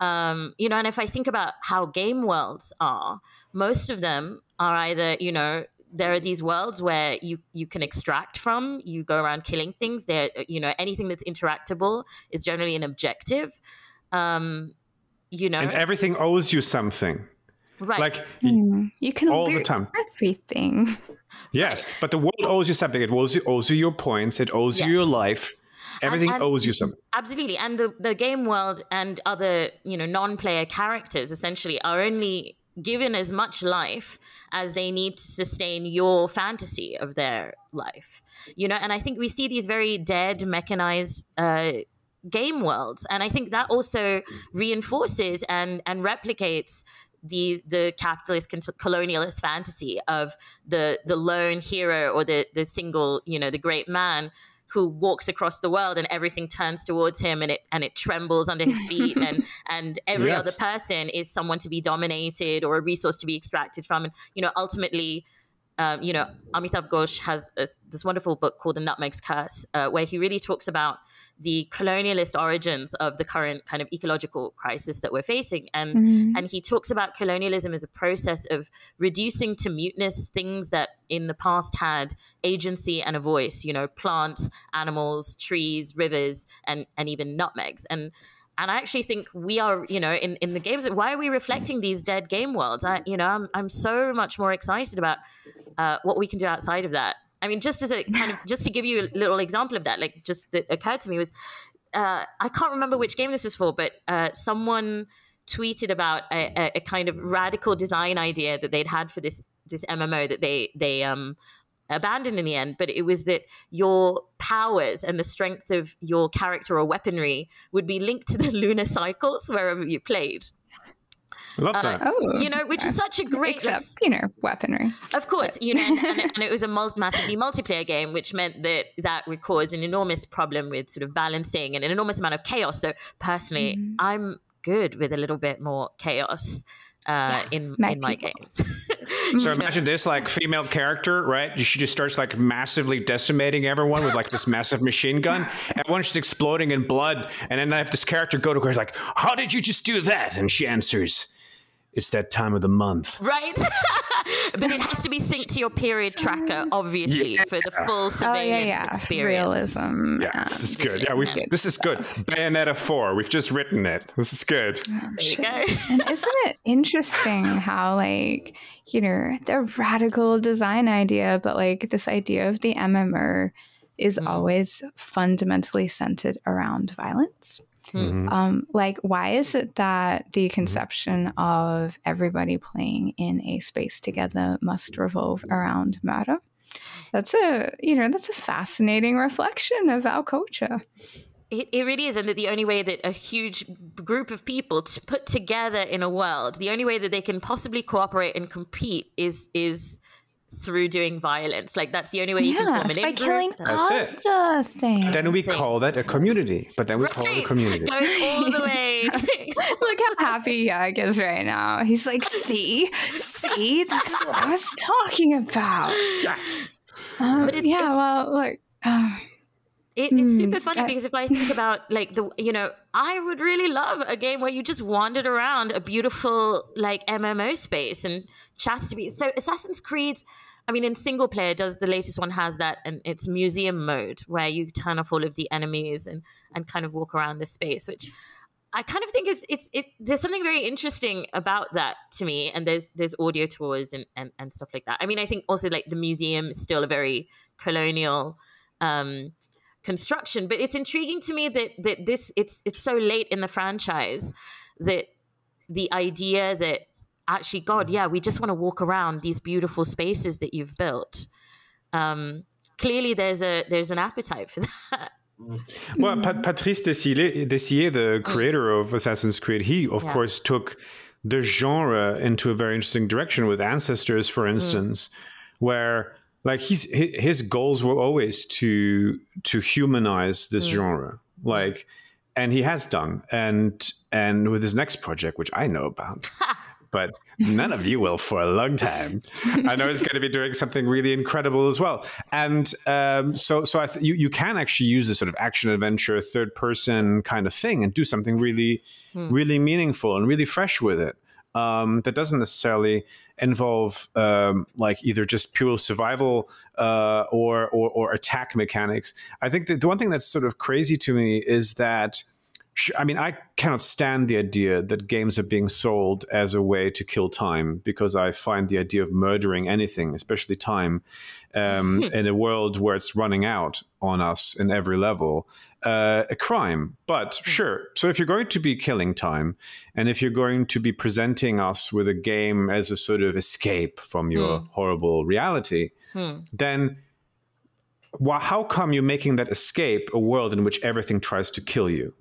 Um, you know, and if I think about how game worlds are, most of them are either, you know, there are these worlds where you you can extract from you go around killing things there you know anything that's interactable is generally an objective. Um you know? And everything owes you something. Right. Like mm, you can all the time. everything. Yes but the world owes you something. It owes you, owes you your points. It owes yes. you your life everything and, and owes you something. Absolutely. And the, the game world and other you know non-player characters essentially are only given as much life as they need to sustain your fantasy of their life. You know and i think we see these very dead mechanized uh, game worlds. And i think that also reinforces and and replicates the the capitalist colonialist fantasy of the the lone hero or the the single you know the great man who walks across the world and everything turns towards him and it and it trembles under his feet and [laughs] and every yes. other person is someone to be dominated or a resource to be extracted from and you know ultimately um, you know Amitav Ghosh has this wonderful book called The Nutmeg's Curse uh, where he really talks about the colonialist origins of the current kind of ecological crisis that we're facing. And mm-hmm. and he talks about colonialism as a process of reducing to muteness things that in the past had agency and a voice, you know, plants, animals, trees, rivers, and and even nutmegs. And and I actually think we are, you know, in, in the games. Why are we reflecting these dead game worlds? I, you know, I'm I'm so much more excited about uh, what we can do outside of that. I mean, just as a kind of just to give you a little example of that, like just that occurred to me was uh, I can't remember which game this is for, but uh, someone tweeted about a, a, kind of radical design idea that they'd had for this this MMO that they they um abandoned in the end, but it was that your powers and the strength of your character or weaponry would be linked to the [laughs] lunar cycles wherever you played. I love that. Uh, oh, you know, which is such a great, except you know, weaponry. Of course, you know, and, and, it, and it, was a mul- massively multiplayer game, which meant that that would cause an enormous problem with sort of balancing and an enormous amount of chaos. So personally, mm. I'm good with a little bit more chaos uh, yeah, in in my games. [laughs] so imagine this like female character, right? She just starts like massively decimating everyone with like this massive machine gun. [laughs] Everyone's just exploding in blood, and then I have this character go to her like, "How did you just do that?" And she answers it's that time of the month. Right. [laughs] but it has to be synced to your period tracker, obviously, yeah. for the full surveillance oh, yeah, yeah. experience. Realism. Yeah, this is good. Yeah, we've, this is good. Bayonetta 4, we've just written it. This is good. there you go. and isn't it interesting [laughs] how, like, you know, the radical design idea, but like this idea of the MMR is mm. always fundamentally centered around violence. Mm-hmm. Um, like, why is it that the mm-hmm. conception of everybody playing in a space together must revolve around murder? That's a you know that's a fascinating reflection of our culture. it, it really is, and that the only way that a huge group of people to put together in a world, the only way that they can possibly cooperate and compete is is through doing violence. Like that's the only way you can form it's an by killing That's it. other things. Then we call that a community. But then we call it a community. Going all the way. [laughs] Look how happy Yag is right now. He's like, see, see, this is what I was talking about. Yes. Um, But it's- yeah, it's- well, look. Uh, It, it's Hmm, super funny I- because if I think about like the you know I would really love a game where you just wandered around a beautiful like MMO space and chats to be so Assassin's Creed. I mean, in single player, does the latest one has that, and it's museum mode where you turn off all of the enemies and and kind of walk around the space, which I kind of think is it's it. There's something very interesting about that to me, and there's there's audio tours and and, and stuff like that. I mean, I think also like the museum is still a very colonial. um construction but it's intriguing to me that that this it's it's so late in the franchise that the idea that actually god yeah we just want to walk around these beautiful spaces that you've built. Um clearly there's a there's an appetite for [laughs] that. Mm. Well, Pat- Patrice Desilets, Desilets, the mm. creator of Assassin's Creed, he, of Yeah. course, took the genre into a very interesting direction with Ancestors, for mm. instance, where like he's his goals were always to to humanize this genre, like, and he has done, and and with his next project, which I know about. [laughs] But none of you will for a long time. I know he's going to be doing something really incredible as well. And um, so, so I th- you you can actually use this sort of action adventure, third person kind of thing, and do something really, really meaningful and really fresh with it. Um, that doesn't necessarily involve um, like either just pure survival uh, or, or or attack mechanics. I think that the one thing that's sort of crazy to me is that I mean, I cannot stand the idea that games are being sold as a way to kill time because I find the idea of murdering anything, especially time, um, [laughs] in a world where it's running out on us in every level, uh, a crime. But sure, so if you're going to be killing time, and if you're going to be presenting us with a game as a sort of escape from your horrible reality, then why, how come you're making that escape a world in which everything tries to kill you?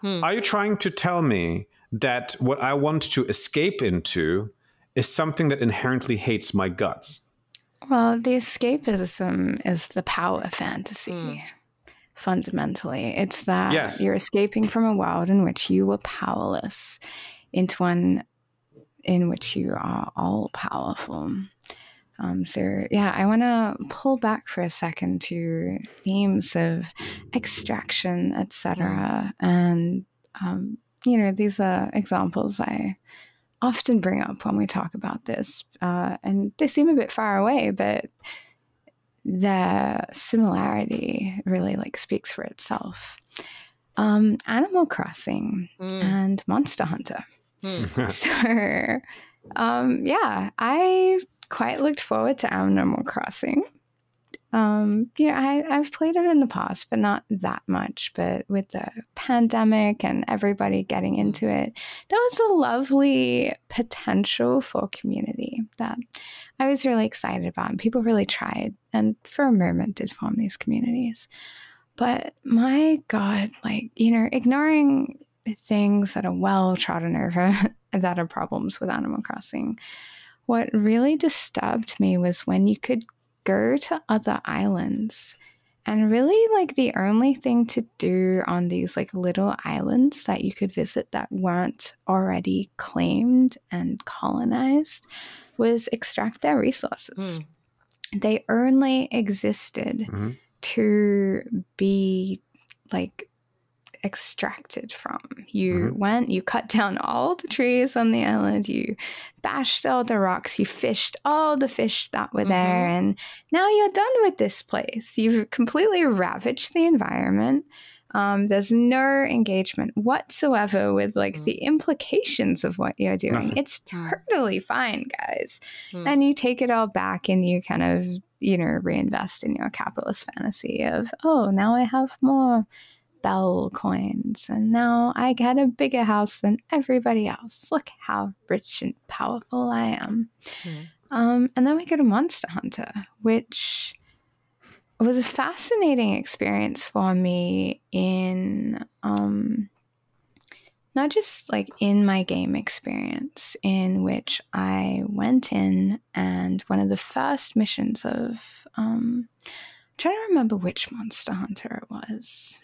Hmm. Are you trying to tell me that what I want to escape into is something that inherently hates my guts? well, the escapism is the power fantasy. Hmm. Fundamentally, it's that Yes. you're escaping from a world in which you were powerless into one in which you are all powerful. Um, so yeah, I want to pull back for a second to themes of extraction, etc. And um, you know, these are examples I often bring up when we talk about this, uh, and they seem a bit far away, but the similarity really like speaks for itself. Um, Animal Crossing Mm. and Monster Hunter. Mm. [laughs] So, um, yeah, I quite looked forward to Animal Crossing. Um, you know, I, I've played it in the past, but not that much. But with the pandemic and everybody getting into it, that was a lovely potential for community that I was really excited about. And people really tried and for a moment did form these communities. But my God, like, you know, ignoring things that are well trodden over [laughs] that are problems with Animal Crossing. What really disturbed me was when you could go to other islands and really like the only thing to do on these like little islands that you could visit that weren't already claimed and colonized was extract their resources. They only existed Mhm. to be like extracted from. You Mhm. went, you cut down all the trees on the island, you bashed all the rocks, you fished all the fish that were there, and now you're done with this place. You've completely ravaged the environment. Um, there's no engagement whatsoever with like the implications of what you're doing. Nothing. It's totally fine, guys. Hmm. And you take it all back and you kind of, you know, reinvest in your capitalist fantasy of, oh, now I have more bell coins and now I get a bigger house than everybody else. Look how rich and powerful I am. Hmm. Um, and then we go to Monster Hunter, which was a fascinating experience for me in um, not just like in my game experience, in which I went in and one of the first missions of um, I'm trying to remember which Monster Hunter it was.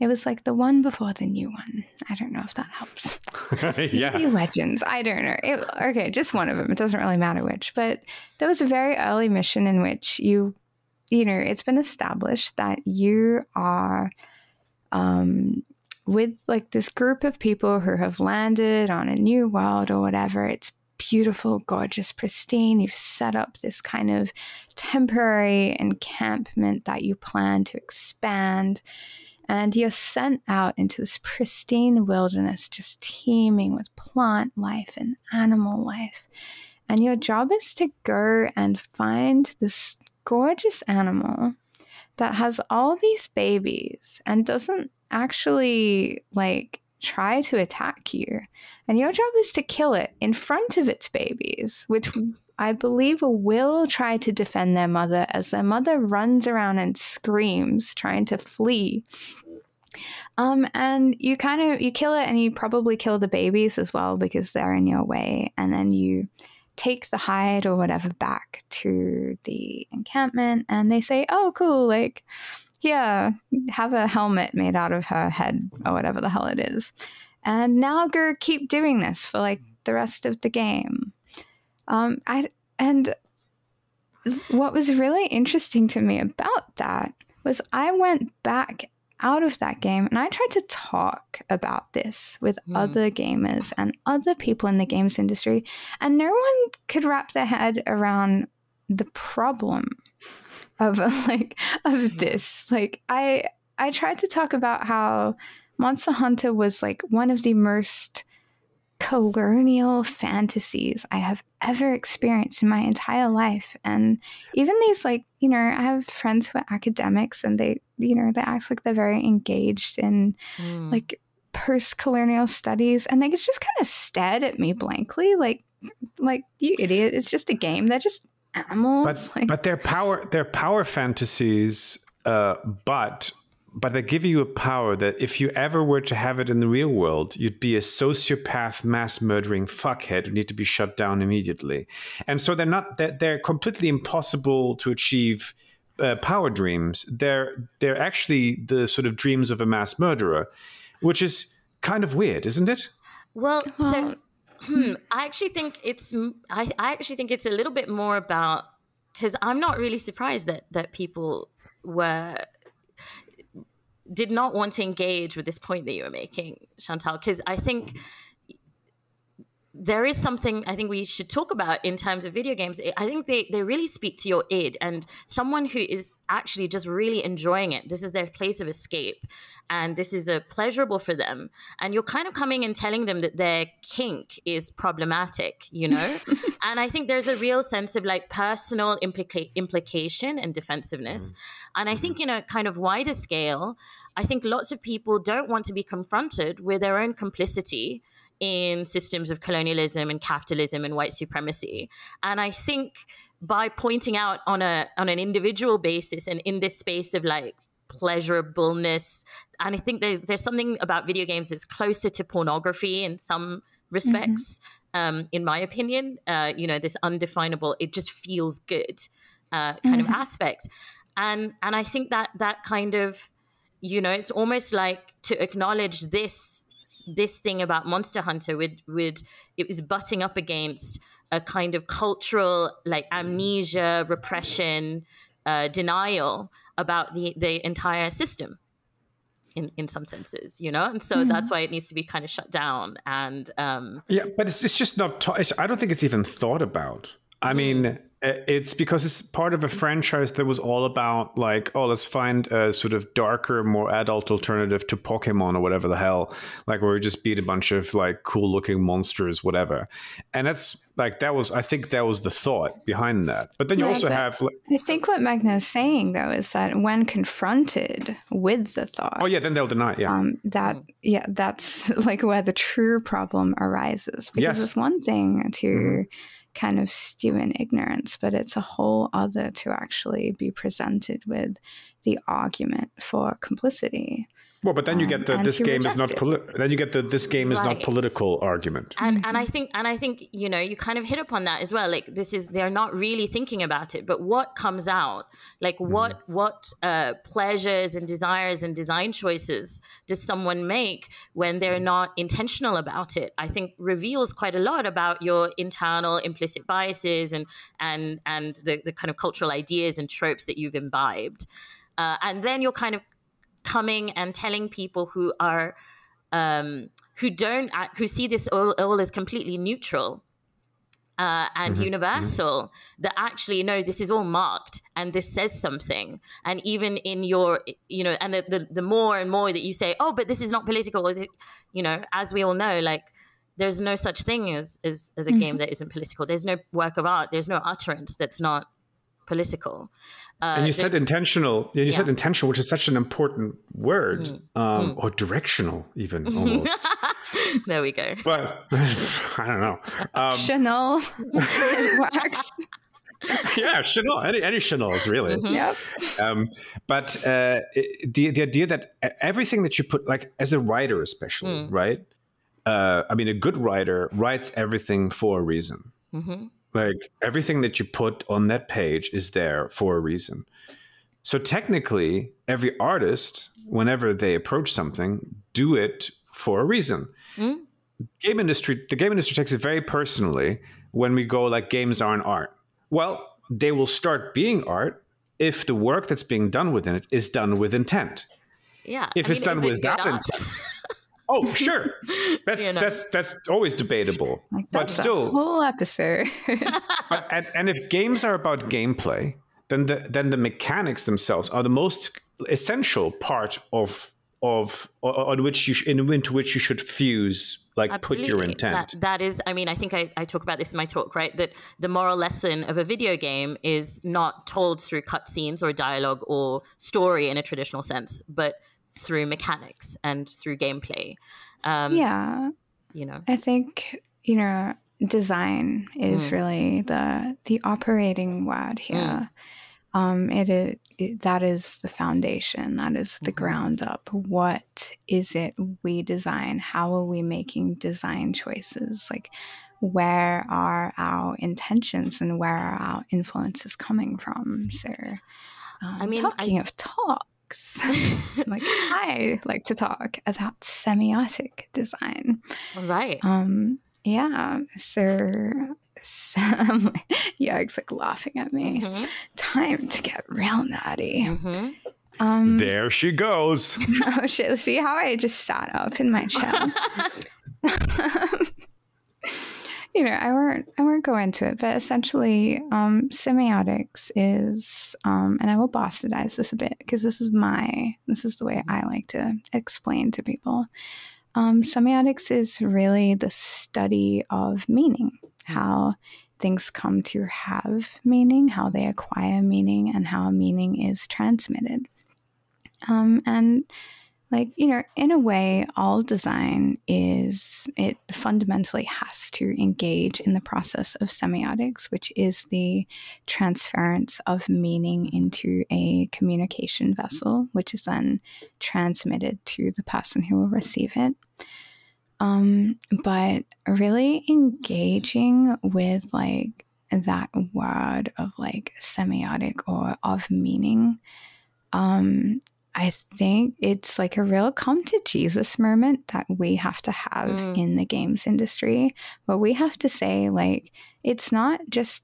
It was like the one before the new one. I don't know if that helps. [laughs] yeah. Legends. I don't know. It, okay, just one of them. It doesn't really matter which. But there was a very early mission in which you, you know, it's been established that you are um, with like this group of people who have landed on a new world or whatever. It's beautiful, gorgeous, pristine. You've set up this kind of temporary encampment that you plan to expand and you're sent out into this pristine wilderness just teeming with plant life and animal life. And your job is to go and find this gorgeous animal that has all these babies and doesn't actually like try to attack you. And your job is to kill it in front of its babies, which I believe will try to defend their mother as their mother runs around and screams, trying to flee. Um, and you kind of you kill it, and you probably kill the babies as well because they're in your way, and then you take the hide or whatever back to the encampment, and they say, "Oh, cool! Like, yeah, have a helmet made out of her head or whatever the hell it is." And now go keep doing this for like the rest of the game. Um, I and what was really interesting to me about that was I went back out of that game and I tried to talk about this with mm. other gamers and other people in the games industry, and no one could wrap their head around the problem of [laughs] like of this. Like I I tried to talk about how Monster Hunter was like one of the most colonial fantasies I have ever experienced in my entire life. And even these, like, you know, I have friends who are academics and they, you know, they act like they're very engaged in mm. like post colonial studies and they just kind of stared at me blankly, like, like, you idiot, it's just a game. They're just animals. But, like, but they're power, they're power fantasies, uh, but but they give you a power that if you ever were to have it in the real world, you'd be a sociopath, mass murdering fuckhead who need to be shut down immediately. And so they're not they're, they're completely impossible to achieve uh, power dreams. They're they're actually the sort of dreams of a mass murderer, which is kind of weird, isn't it? Well, so Hmm, I actually think it's I, I actually think it's a little bit more about because I'm not really surprised that that people were did not want to engage with this point that you were making, Chantal, because I think there is something I think we should talk about in terms of video games. I think they, they really speak to your id and someone who is actually just really enjoying it. This is their place of escape and this is a pleasurable for them. And you're kind of coming and telling them that their kink is problematic, you know? [laughs] and I think there's a real sense of like personal implica- implication and defensiveness. Mm-hmm. And I think in a kind of wider scale, I think lots of people don't want to be confronted with their own complicity in systems of colonialism and capitalism and white supremacy. And I think by pointing out on a on an individual basis and in this space of like pleasurableness, and I think there's there's something about video games that's closer to pornography in some respects. Mm-hmm. Um, in my opinion, uh, you know, this undefinable, it just feels good uh, kind mm-hmm. of aspect, and and I think that that kind of, you know, it's almost like to acknowledge this this thing about Monster Hunter would would it was butting up against a kind of cultural like amnesia, repression, uh, denial about the the entire system. In, in some senses, you know, and so mm-hmm. that's why it needs to be kind of shut down. And um, yeah, but it's, it's just not. Ta- I don't think it's even thought about. I mm. mean, it's because it's part of a franchise that was all about like, oh, let's find a sort of darker, more adult alternative to Pokemon or whatever the hell, like where we just beat a bunch of like cool looking monsters, whatever. And that's like that was, I think that was the thought behind that. But then you also have. Like, I think what Meghna is saying though is that when confronted with the thought, oh yeah, then they'll deny it. Yeah, um, that yeah, that's [laughs] like where the true problem arises because yes. it's one thing to. Mm-hmm kind of stew in ignorance, but it's a whole other to actually be presented with the argument for complicity. Well, but then you get the Um, this game is not poli- then you get the this game is not political argument. and and I think and I think you know you kind of hit upon that as well. Like this is they're not really thinking about it, but what comes out, like what what uh, pleasures and desires and design choices does someone make when they're not intentional about it? I think reveals quite a lot about your internal implicit biases and and and the the kind of cultural ideas and tropes that you've imbibed, uh, and then you're kind of coming and telling people who are um, who don't act, who see this all, all as completely neutral uh, and universal that actually no this is all marked and this says something. And even in your you know and the, the, the more and more that you say oh but this is not political you know as we all know like there's no such thing as as, as a game that isn't political. There's no work of art. There's no utterance that's not political uh, and you said intentional. And you said intentional, which is such an important word, um, or directional, even [laughs] almost. there we go but [laughs] I don't know. Um, Chanel [laughs] it works. yeah, Chanel. Any any Chanel's really. Yep. Um, but uh, the the idea that everything that you put, like as a writer, especially, right? Uh, I mean, a good writer writes everything for a reason. Like everything that you put on that page is there for a reason. So technically, every artist, whenever they approach something, do it for a reason. Hmm? Game industry, the game industry takes it very personally when we go like games aren't art. Well, they will start being art if the work that's being done within it is done with intent. yeah If I it's mean, done is it without intent, [laughs] oh sure, [laughs] that's You know. that's that's always debatable. Like but still, whole episode. [laughs] but, and, and if games are about gameplay, then the then the mechanics themselves are the most essential part of of on which you sh- in, into which you should fuse like put your intent. That, that is, I mean, I think I, I talk about this in my talk, right? That the moral lesson of a video game is not told through cutscenes or dialogue or story in a traditional sense, but through mechanics and through gameplay. Um, yeah. You know, I think you know design is Mm. really the the operating word here. Um, it is it, that is the foundation. That is the Mhm. ground up. What is it we design? How are we making design choices? Like, where are our intentions and where are our influences coming from? So, um, I mean, I- talking of talks. [laughs] like I like to talk about semiotic design. right. Um, yeah. So, Sam, [laughs] yeah, it's like laughing at me. Mhm, Time to get real naughty. mhm. Um, there she goes. [laughs] oh shit! See how I just sat up in my chair. You know, I won't I won't go into it, but essentially, um, semiotics is, um, and I will bastardize this a bit because this is my this is the way I like to explain to people. Um, semiotics is really the study of meaning, how things come to have meaning, how they acquire meaning, and how meaning is transmitted. Um, and like you know in a way all design is it fundamentally has to engage in the process of semiotics which is the transference of meaning into a communication vessel which is then transmitted to the person who will receive it. Um, but really engaging with like that word of like semiotic or of meaning um, I think it's like a real come to Jesus moment that we have to have Mm. in the games industry. But we have to say, like, it's not just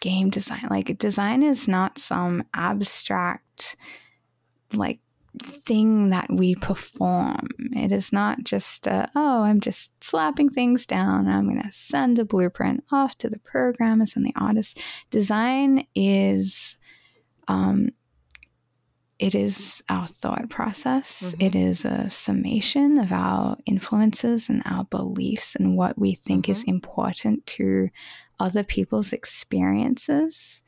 game design. Like, design is not some abstract, like, thing that we perform. It is not just, uh, oh, I'm just slapping things down. I'm going to send a blueprint off to the programmers and the artists. Design is. Um, it is our thought process. Mhm. It is a summation of our influences and our beliefs and what we think is important to other people's experiences.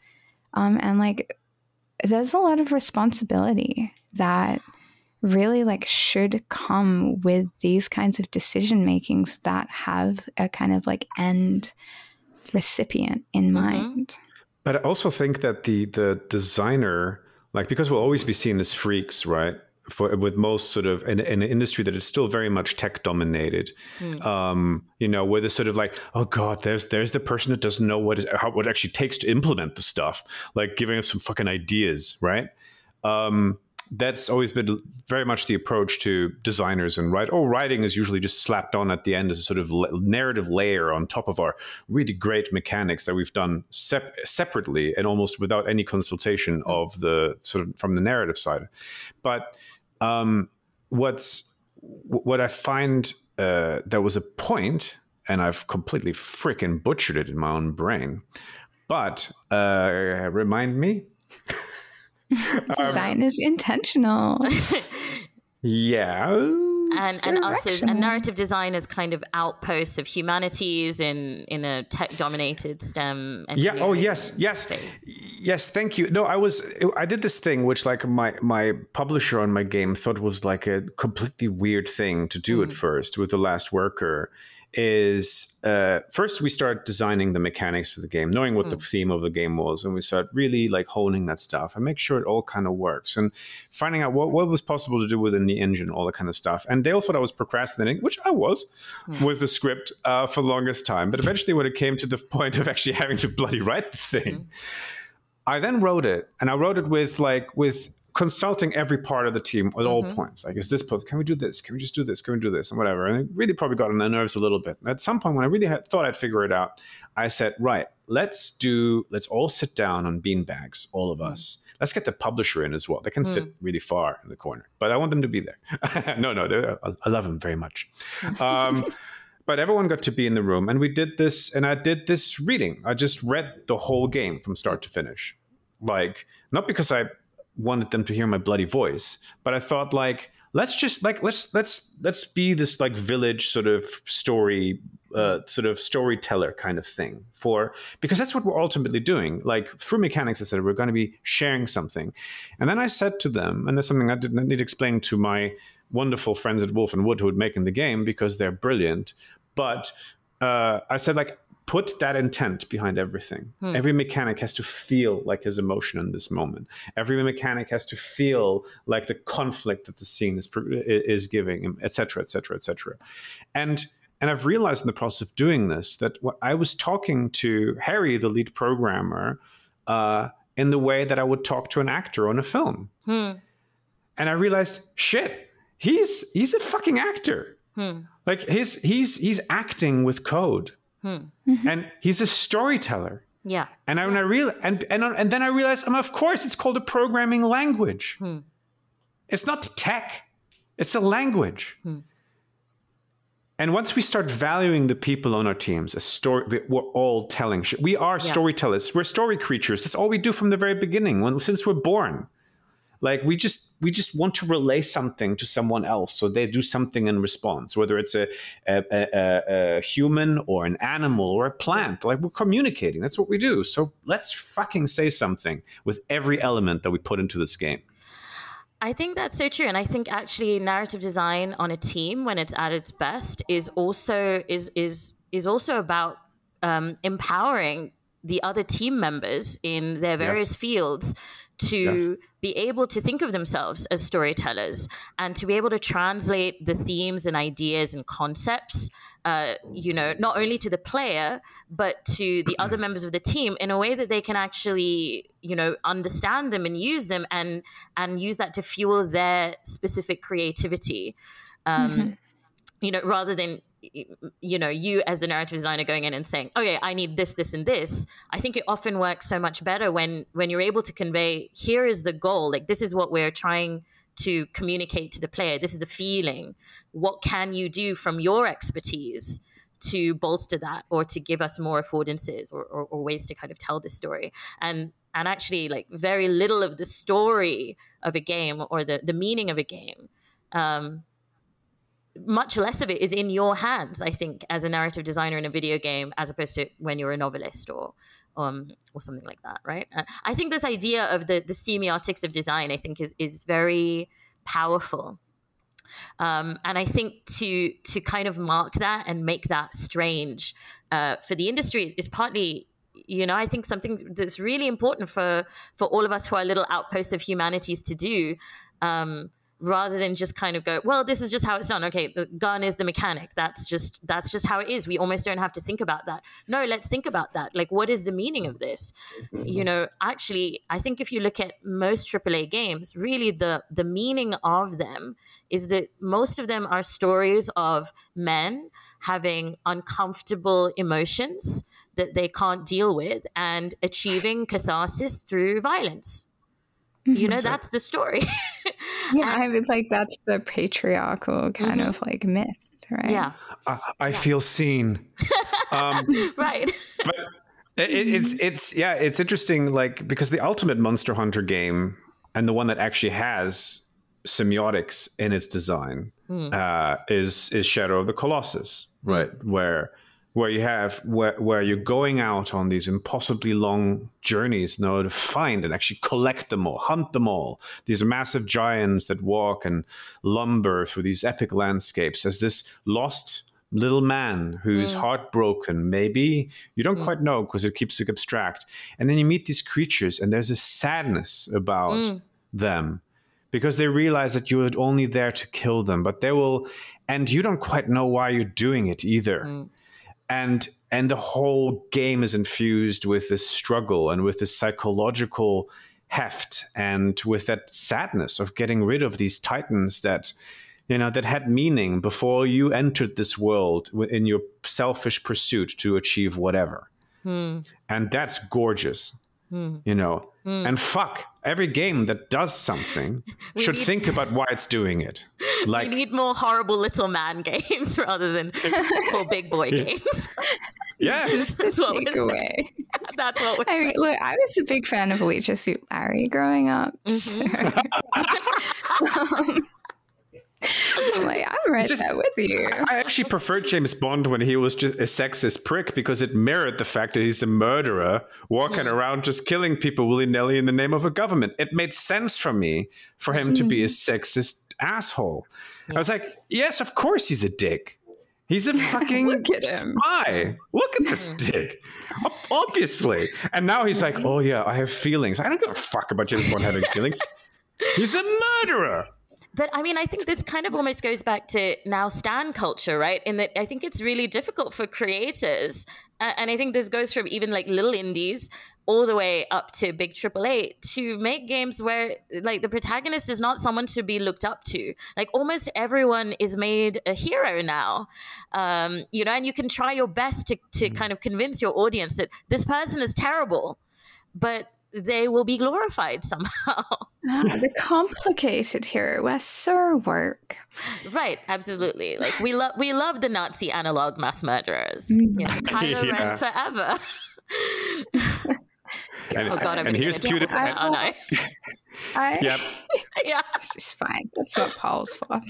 Um, and like, there's a lot of responsibility that really like should come with these kinds of decision makings that have a kind of like end recipient in mm-hmm. mind. But I also think that the the designer, like because we'll always be seen as freaks, right? For, with most sort of in, an industry that is still very much tech dominated, mm. um, you know, where the sort of like, oh god, there's there's the person that doesn't know what it, how, what it actually takes to implement the stuff, like giving us some fucking ideas, right? Um, that's always been very much the approach to designers and write. Oh, writing is usually just slapped on at the end as a sort of narrative layer on top of our really great mechanics that we've done sep- separately and almost without any consultation of the sort of from the narrative side. But um, what's what I find uh, there was a point, and I've completely freaking butchered it in my own brain. But uh, remind me. [laughs] [laughs] Design um, is intentional. yeah. And, and us as and narrative design is kind of outposts of humanities in in a tech dominated STEM. Yeah. Oh yes, yes, space. yes. Thank you. No, I was I did this thing which like my my publisher on my game thought was like a completely weird thing to do mm. at first with the last worker is uh, first we start designing the mechanics for the game, knowing what mm. the theme of the game was, and we start really like honing that stuff and make sure it all kind of works and finding out what, what was possible to do within the engine, all that kind of stuff. And they all thought I was procrastinating, which I was mm. with the script uh, for the longest time. But eventually, when it came to the [laughs] point of actually having to bloody write the thing, mm. I then wrote it, and I wrote it with like with consulting every part of the team at mm-hmm. all points. Like, is this post? Can we do this? Can we just do this? Can we do this? And whatever. And it really probably got on their nerves a little bit. And at some point, when I really had, thought I'd figure it out, I said, right, let's do. Let's all sit down on bean bags, all of us. Let's get the publisher in as well. They can mm. sit really far in the corner, but I want them to be there. [laughs] no, no, I love them very much. [laughs] Um, but everyone got to be in the room, and we did this. And I did this reading. I just read the whole game from start to finish, like not because I wanted them to hear my bloody voice but i thought like let's just like let's let's let's be this like village sort of story uh, sort of storyteller kind of thing for because that's what we're ultimately doing. Like through mechanics i said we're going to be sharing something. And then i said to them and that's something i didn't need to explain to my wonderful friends at wolf and wood who would make in the game because they're brilliant but uh, i said like put that intent behind everything. Hmm. Every mechanic has to feel like his emotion in this moment. Every mechanic has to feel like the conflict that the scene is is giving, him, etc., etc., etc. And and I've realized in the process of doing this that what I was talking to Harry, the lead programmer, uh, in the way that I would talk to an actor on a film. Hmm. And I realized, shit, he's he's a fucking actor. Hmm. Like he's he's he's acting with code Hmm. Mm-hmm. And he's a storyteller. Yeah. And I, when I real and, and and then I realized, um, of course, it's called a programming language. Hmm. It's not tech; it's a language. Hmm. And once we start valuing the people on our teams as story, we're all telling. We are yeah. storytellers. We're story creatures. That's all we do from the very beginning, when since we're born like we just we just want to relay something to someone else so they do something in response whether it's a, a, a, a, human or an animal or a plant. Like we're communicating. That's what we do. So let's fucking say something with every element that we put into this game. I think that's so true, and I think actually narrative design on a team when it's at its best is also is is is also about um, empowering the other team members in their various yes. fields to yes. be able to think of themselves as storytellers and to be able to translate the themes and ideas and concepts uh, you know not only to the player but to the other members of the team in a way that they can actually you know understand them and use them and and use that to fuel their specific creativity um, mm-hmm. you know rather than you know you as the narrative designer going in and saying okay i need this this and this i think it often works so much better when when you're able to convey here is the goal. Like this is what we're trying to communicate to the player. This is the feeling. What can you do from your expertise to bolster that or to give us more affordances or, or, or ways to kind of tell this story? And and actually like very little of the story of a game or the the meaning of a game um, much less of it is in your hands, I think, as a narrative designer in a video game, as opposed to when you're a novelist or um, or something like that, right? Uh, I think this idea of the the semiotics of design, I think, is is very powerful. Um, and I think to to kind of mark that and make that strange uh, for the industry is, is partly you know i think something that's really important for for all of us who are little outposts of humanities to do um, rather than just kind of go well this is just how it's done. Okay the gun is the mechanic. That's just that's just how it is. We almost don't have to think about that. No let's think about that. Like what is the meaning of this? You know actually i think if you look at most aaa games really the the meaning of them is that most of them are stories of men having uncomfortable emotions that they can't deal with and achieving catharsis through violence. You mm-hmm. know that's the story [laughs] yeah i mean like that's the patriarchal kind mm-hmm. of like myth right yeah i, I yeah. feel seen [laughs] um, right but it, it's it's yeah it's interesting like because the ultimate monster hunter game and the one that actually has semiotics in its design mm. uh, is is shadow of the colossus right mm. where where you have where, where you're going out on these impossibly long journeys in order to find and actually collect them all hunt them all these massive giants that walk and lumber through these epic landscapes as this lost little man who's mm. heartbroken maybe you don't mm. quite know because it keeps it abstract and then you meet these creatures and there's a sadness about mm. them because they realize that you're only there to kill them but they will and you don't quite know why you're doing it either mm and and the whole game is infused with this struggle and with this psychological heft and with that sadness of getting rid of these titans that you know that had meaning before you entered this world in your selfish pursuit to achieve whatever hmm. and that's gorgeous hmm. you know hmm. and fuck every game that does something [laughs] should need, think about why it's doing it. [laughs] Like we need more horrible little man [laughs] games rather than full big boy games. Yeah, that's what we're saying. That's what we're I mean, look, I was a big fan of Leisure Suit Larry growing up. Mm-hmm. So. um, I'm like, I'm right just, there with you. I actually preferred James Bond when he was just a sexist prick because it mirrored the fact that he's a murderer walking mm. around just killing people willy nilly in the name of a government. It made sense for me for him mm. to be a hmm. sexist asshole. Yeah. I was like, yes, of course he's a dick. He's a fucking [laughs] Look at him. spy. Look at this hmm. dick. Obviously. And now he's like, oh, yeah, I have feelings. I don't give a fuck about James Bond having feelings. [laughs] He's a murderer. But I mean, I think this kind of almost goes back to now stan culture, right? In that I think it's really difficult for creators. Uh, and I think this goes from even like little indies all the way up to big AAA to make games where like the protagonist is not someone to be looked up to. Like almost everyone is made a hero now, um, you know, and you can try your best to, to mm-hmm. kind of convince your audience that this person is terrible, but they will be glorified [laughs] somehow. Ah, the complicated hero was Sir work. Right, absolutely. Like we love we love the Nazi analog mass murderers. Mm. You know, Kylo yeah. Ren forever. [laughs] and, oh God, I'm and here's PewDiePie. I, I, yep. [laughs] yeah. It's fine. That's what Paul's for.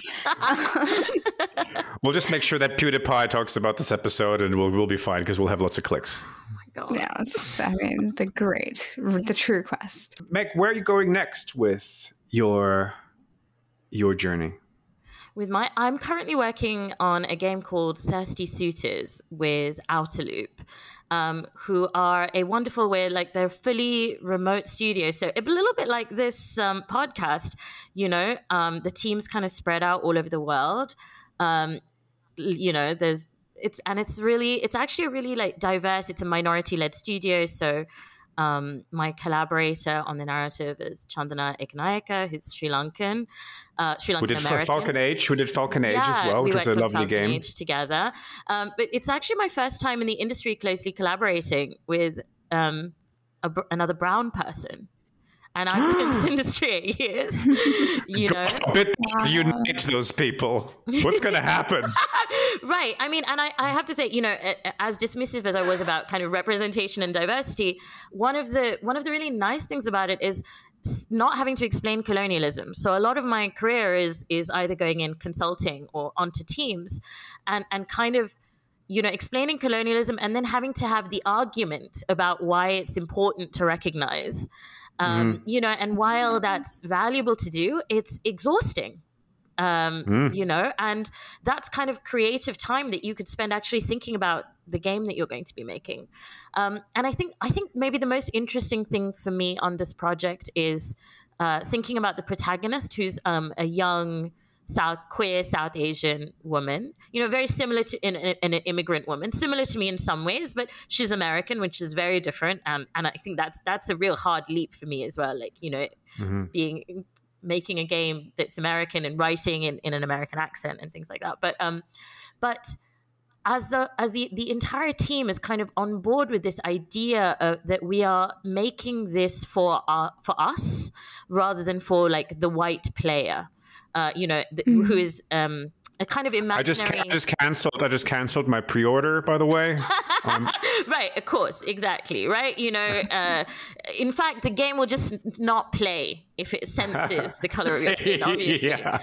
we'll just make sure that PewDiePie talks about this episode and we'll, we'll be fine because we'll have lots of clicks. God. Yes, I mean the great, the true quest. Meg, where are you going next with your your journey? With my, I'm currently working on a game called Thirsty Suitors with Outerloop. Um, who are a wonderful way, like they're fully remote studio. So a little bit like this um, podcast, you know, um, the team's kind of spread out all over the world. Um, you know, there's it's and it's really it's actually a really like diverse it's a minority led studio so um, my collaborator on the narrative is Chandana Ekanayaka, who's Sri Lankan, uh, Sri Lankan who did American. Falcon Age, who did Falcon Age yeah, as well, which we was a lovely Falcon game. Age together, um, but it's actually my first time in the industry closely collaborating with um, a, another brown person and I've been in this [gasps] industry eight years. [laughs] You know, but wow. unite those people. What's going [laughs] to happen? right. I mean, and I, I have to say, you know, as dismissive as I was about kind of representation and diversity, one of the one of the really nice things about it is not having to explain colonialism. So a lot of my career is is either going in consulting or onto teams, and and kind of you know, explaining colonialism and then having to have the argument about why it's important to recognize. Um, mm. You know, and while that's valuable to do, it's exhausting um, mm. you know, and that's kind of creative time that you could spend actually thinking about the game that you're going to be making. Um, and I think I think maybe the most interesting thing for me on this project is uh, thinking about the protagonist, who's um, a young South queer South Asian woman. You know, very similar to in, in, in, an immigrant woman, similar to me in some ways, but she's American, which is very different. Um, and I think that's that's a real hard leap for me as well. Like you know, mm-hmm. being making a game that's American and writing in, in an American accent and things like that. But um, but as the as the the entire team is kind of on board with this idea of, that we are making this for our, for us rather than for like the white player uh, you know, th- mm-hmm. who is um, a kind of imaginary. I just, I just canceled. I just canceled my pre-order. By the way. Um... [laughs] right. Of course. Exactly. Right. You know. [laughs] Uh, in fact, the game will just not play if it senses the color of your skin. [laughs] Obviously. yeah.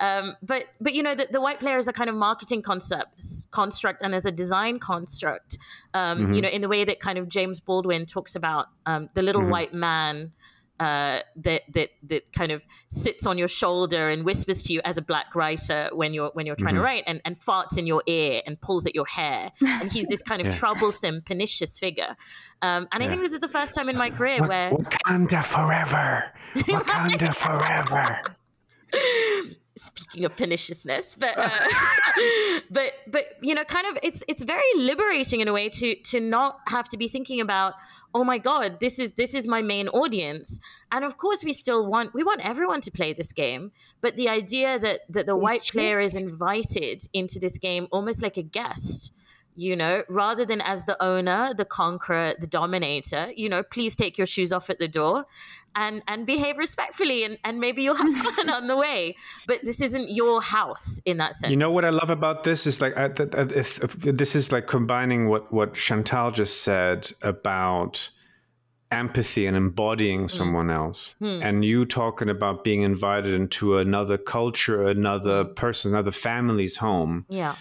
Um, but but you know the, the white player is a kind of marketing concepts construct and as a design construct. Um, mm-hmm. You know, in the way that kind of James Baldwin talks about um, the little mm-hmm. white man uh, that that that kind of sits on your shoulder and whispers to you as a black writer when you're when you're trying mm-hmm. to write and, and farts in your ear and pulls at your hair and he's this kind of [laughs] yeah. troublesome pernicious figure um, and yeah. I think this is the first time in my career w- where Wakanda forever Wakanda [laughs] forever speaking of perniciousness but uh, [laughs] but but you know kind of it's it's very liberating in a way to to not have to be thinking about oh my god this is this is my main audience. And of course we still want we want everyone to play this game but the idea that that the white player is invited into this game almost like a guest you know, rather than as the owner, the conqueror, the dominator, you know, please take your shoes off at the door and and behave respectfully and, and maybe you'll have [laughs] fun on the way. But this isn't your house in that sense. You know what I love about this is like I, if, if this is like combining what what Chantal just said about empathy and embodying mm. someone else mm. and you talking about being invited into another culture another mm. person another family's home yeah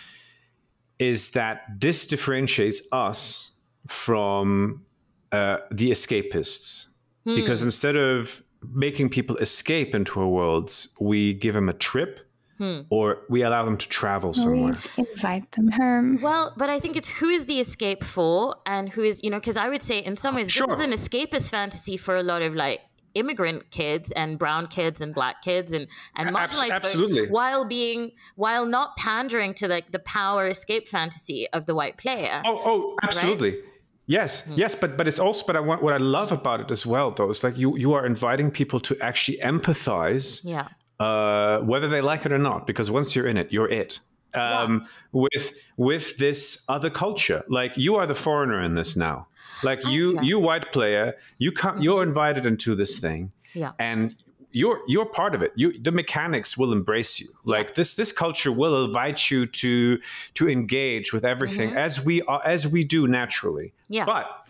is that this differentiates us from uh, the escapists. Hmm. Because instead of making people escape into our worlds, we give them a trip hmm. or we allow them to travel somewhere. We invite them home. Well, but I think it's who is the escape for and who is, you know, because I would say in some ways sure. this is an escapist fantasy for a lot of like immigrant kids and brown kids and black kids and and marginalized Absolutely. folks while being while not pandering to like the, the power escape fantasy of the white player. Oh, oh, absolutely. Right? Yes, mm. yes, but but it's also but I want what I love about it as well though is like you you are inviting people to actually empathize. Yeah. Uh, whether they like it or not, because once you're in it, you're it. Um, yeah. With with this other culture, like you are the foreigner in this now. Like you, you white player, you come, you're mm-hmm. invited into this thing, yeah, and you're you're part of it. You the mechanics will embrace you. Like this this culture will invite you to to engage with everything mm-hmm. as we are as we do naturally. Yeah. But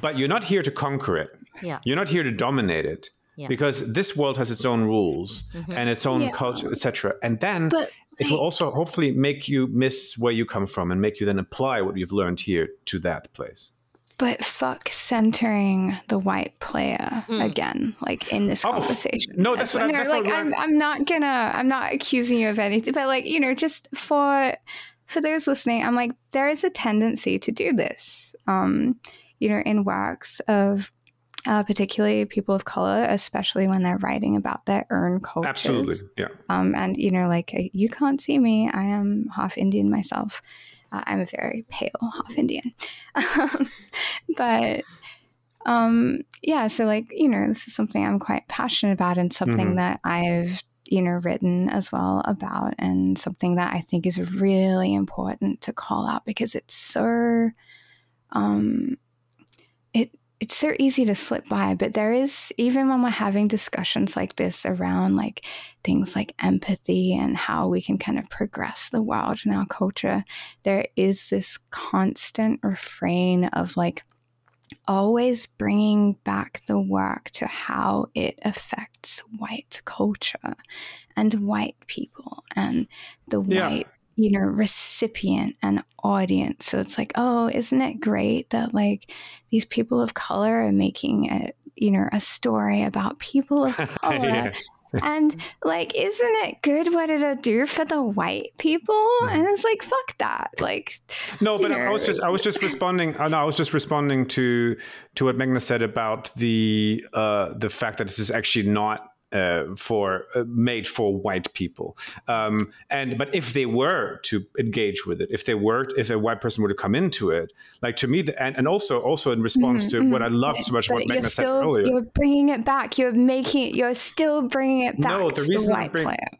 but you're not here to conquer it. Yeah. You're not here to dominate it. Yeah. Because this world has its own rules mm-hmm. and its own yeah. culture, etc. And then but, it will also hopefully make you miss where you come from and make you then apply what you've learned here to that place. But fuck centering the white player mm. again, like in this oh, conversation. No, that's, that's what I'm, that's like. I'm, I'm not gonna. I'm not accusing you of anything, but like you know, just for for those listening, I'm like, there is a tendency to do this. Um, you know, in works of uh, particularly people of color, especially when they're writing about their own culture. Absolutely, yeah. Um, and you know, like you can't see me; I am half Indian myself. Uh, I'm a very pale half Indian. [laughs] but um, yeah, so like, you know, this is something I'm quite passionate about and something mm-hmm. that I've, you know, written as well about and something that I think is really important to call out because it's so um it it's so easy to slip by, but there is, even when we're having discussions like this around like things like empathy and how we can kind of progress the world and our culture, there is this constant refrain of like always bringing back the work to how it affects white culture and white people and the yeah. white you know, recipient and audience. So it's like, oh, isn't it great that like these people of color are making a, you know, a story about people of [laughs] color. yeah. and like, isn't it good what it'll do for the white people? Mm. And it's like, fuck that. Like, no, but know. I was just, I was just [laughs] responding. Uh, no, I was just responding to to what Meghna said about the uh, the fact that this is actually not uh, for uh, made for white people. Um, and but if they were to engage with it, if they were, if a white person were to come into it, like to me, the, and, and also also in response mm-hmm, to what I mm-hmm. loved so much but what Meghna said earlier, you're bringing it back. You're making it. You're still bringing it back. No, the reason the white bring, player.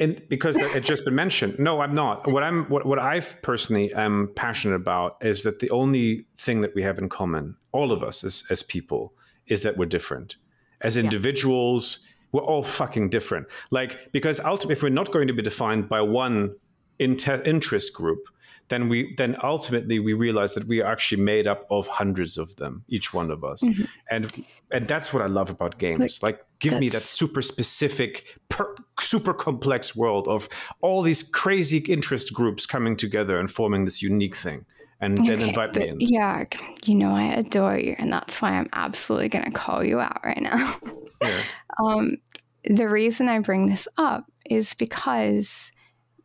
And because it's just been mentioned. No, I'm not. What I'm what, what I personally am passionate about is that the only thing that we have in common, all of us as, as people, is that we're different. As individuals, yeah we're all fucking different. Like because ultimately, if we're not going to be defined by one inter- interest group, then we then ultimately we realize that we are actually made up of hundreds of them, each one of us, mm-hmm. and and that's what I love about games. Like, like give me that super specific, per, super complex world of all these crazy interest groups coming together and forming this unique thing and [laughs] okay, then invite me in. Yeah, you know I adore you, and that's why I'm absolutely going to call you out right now. [laughs] Yeah. um, the reason I bring this up is because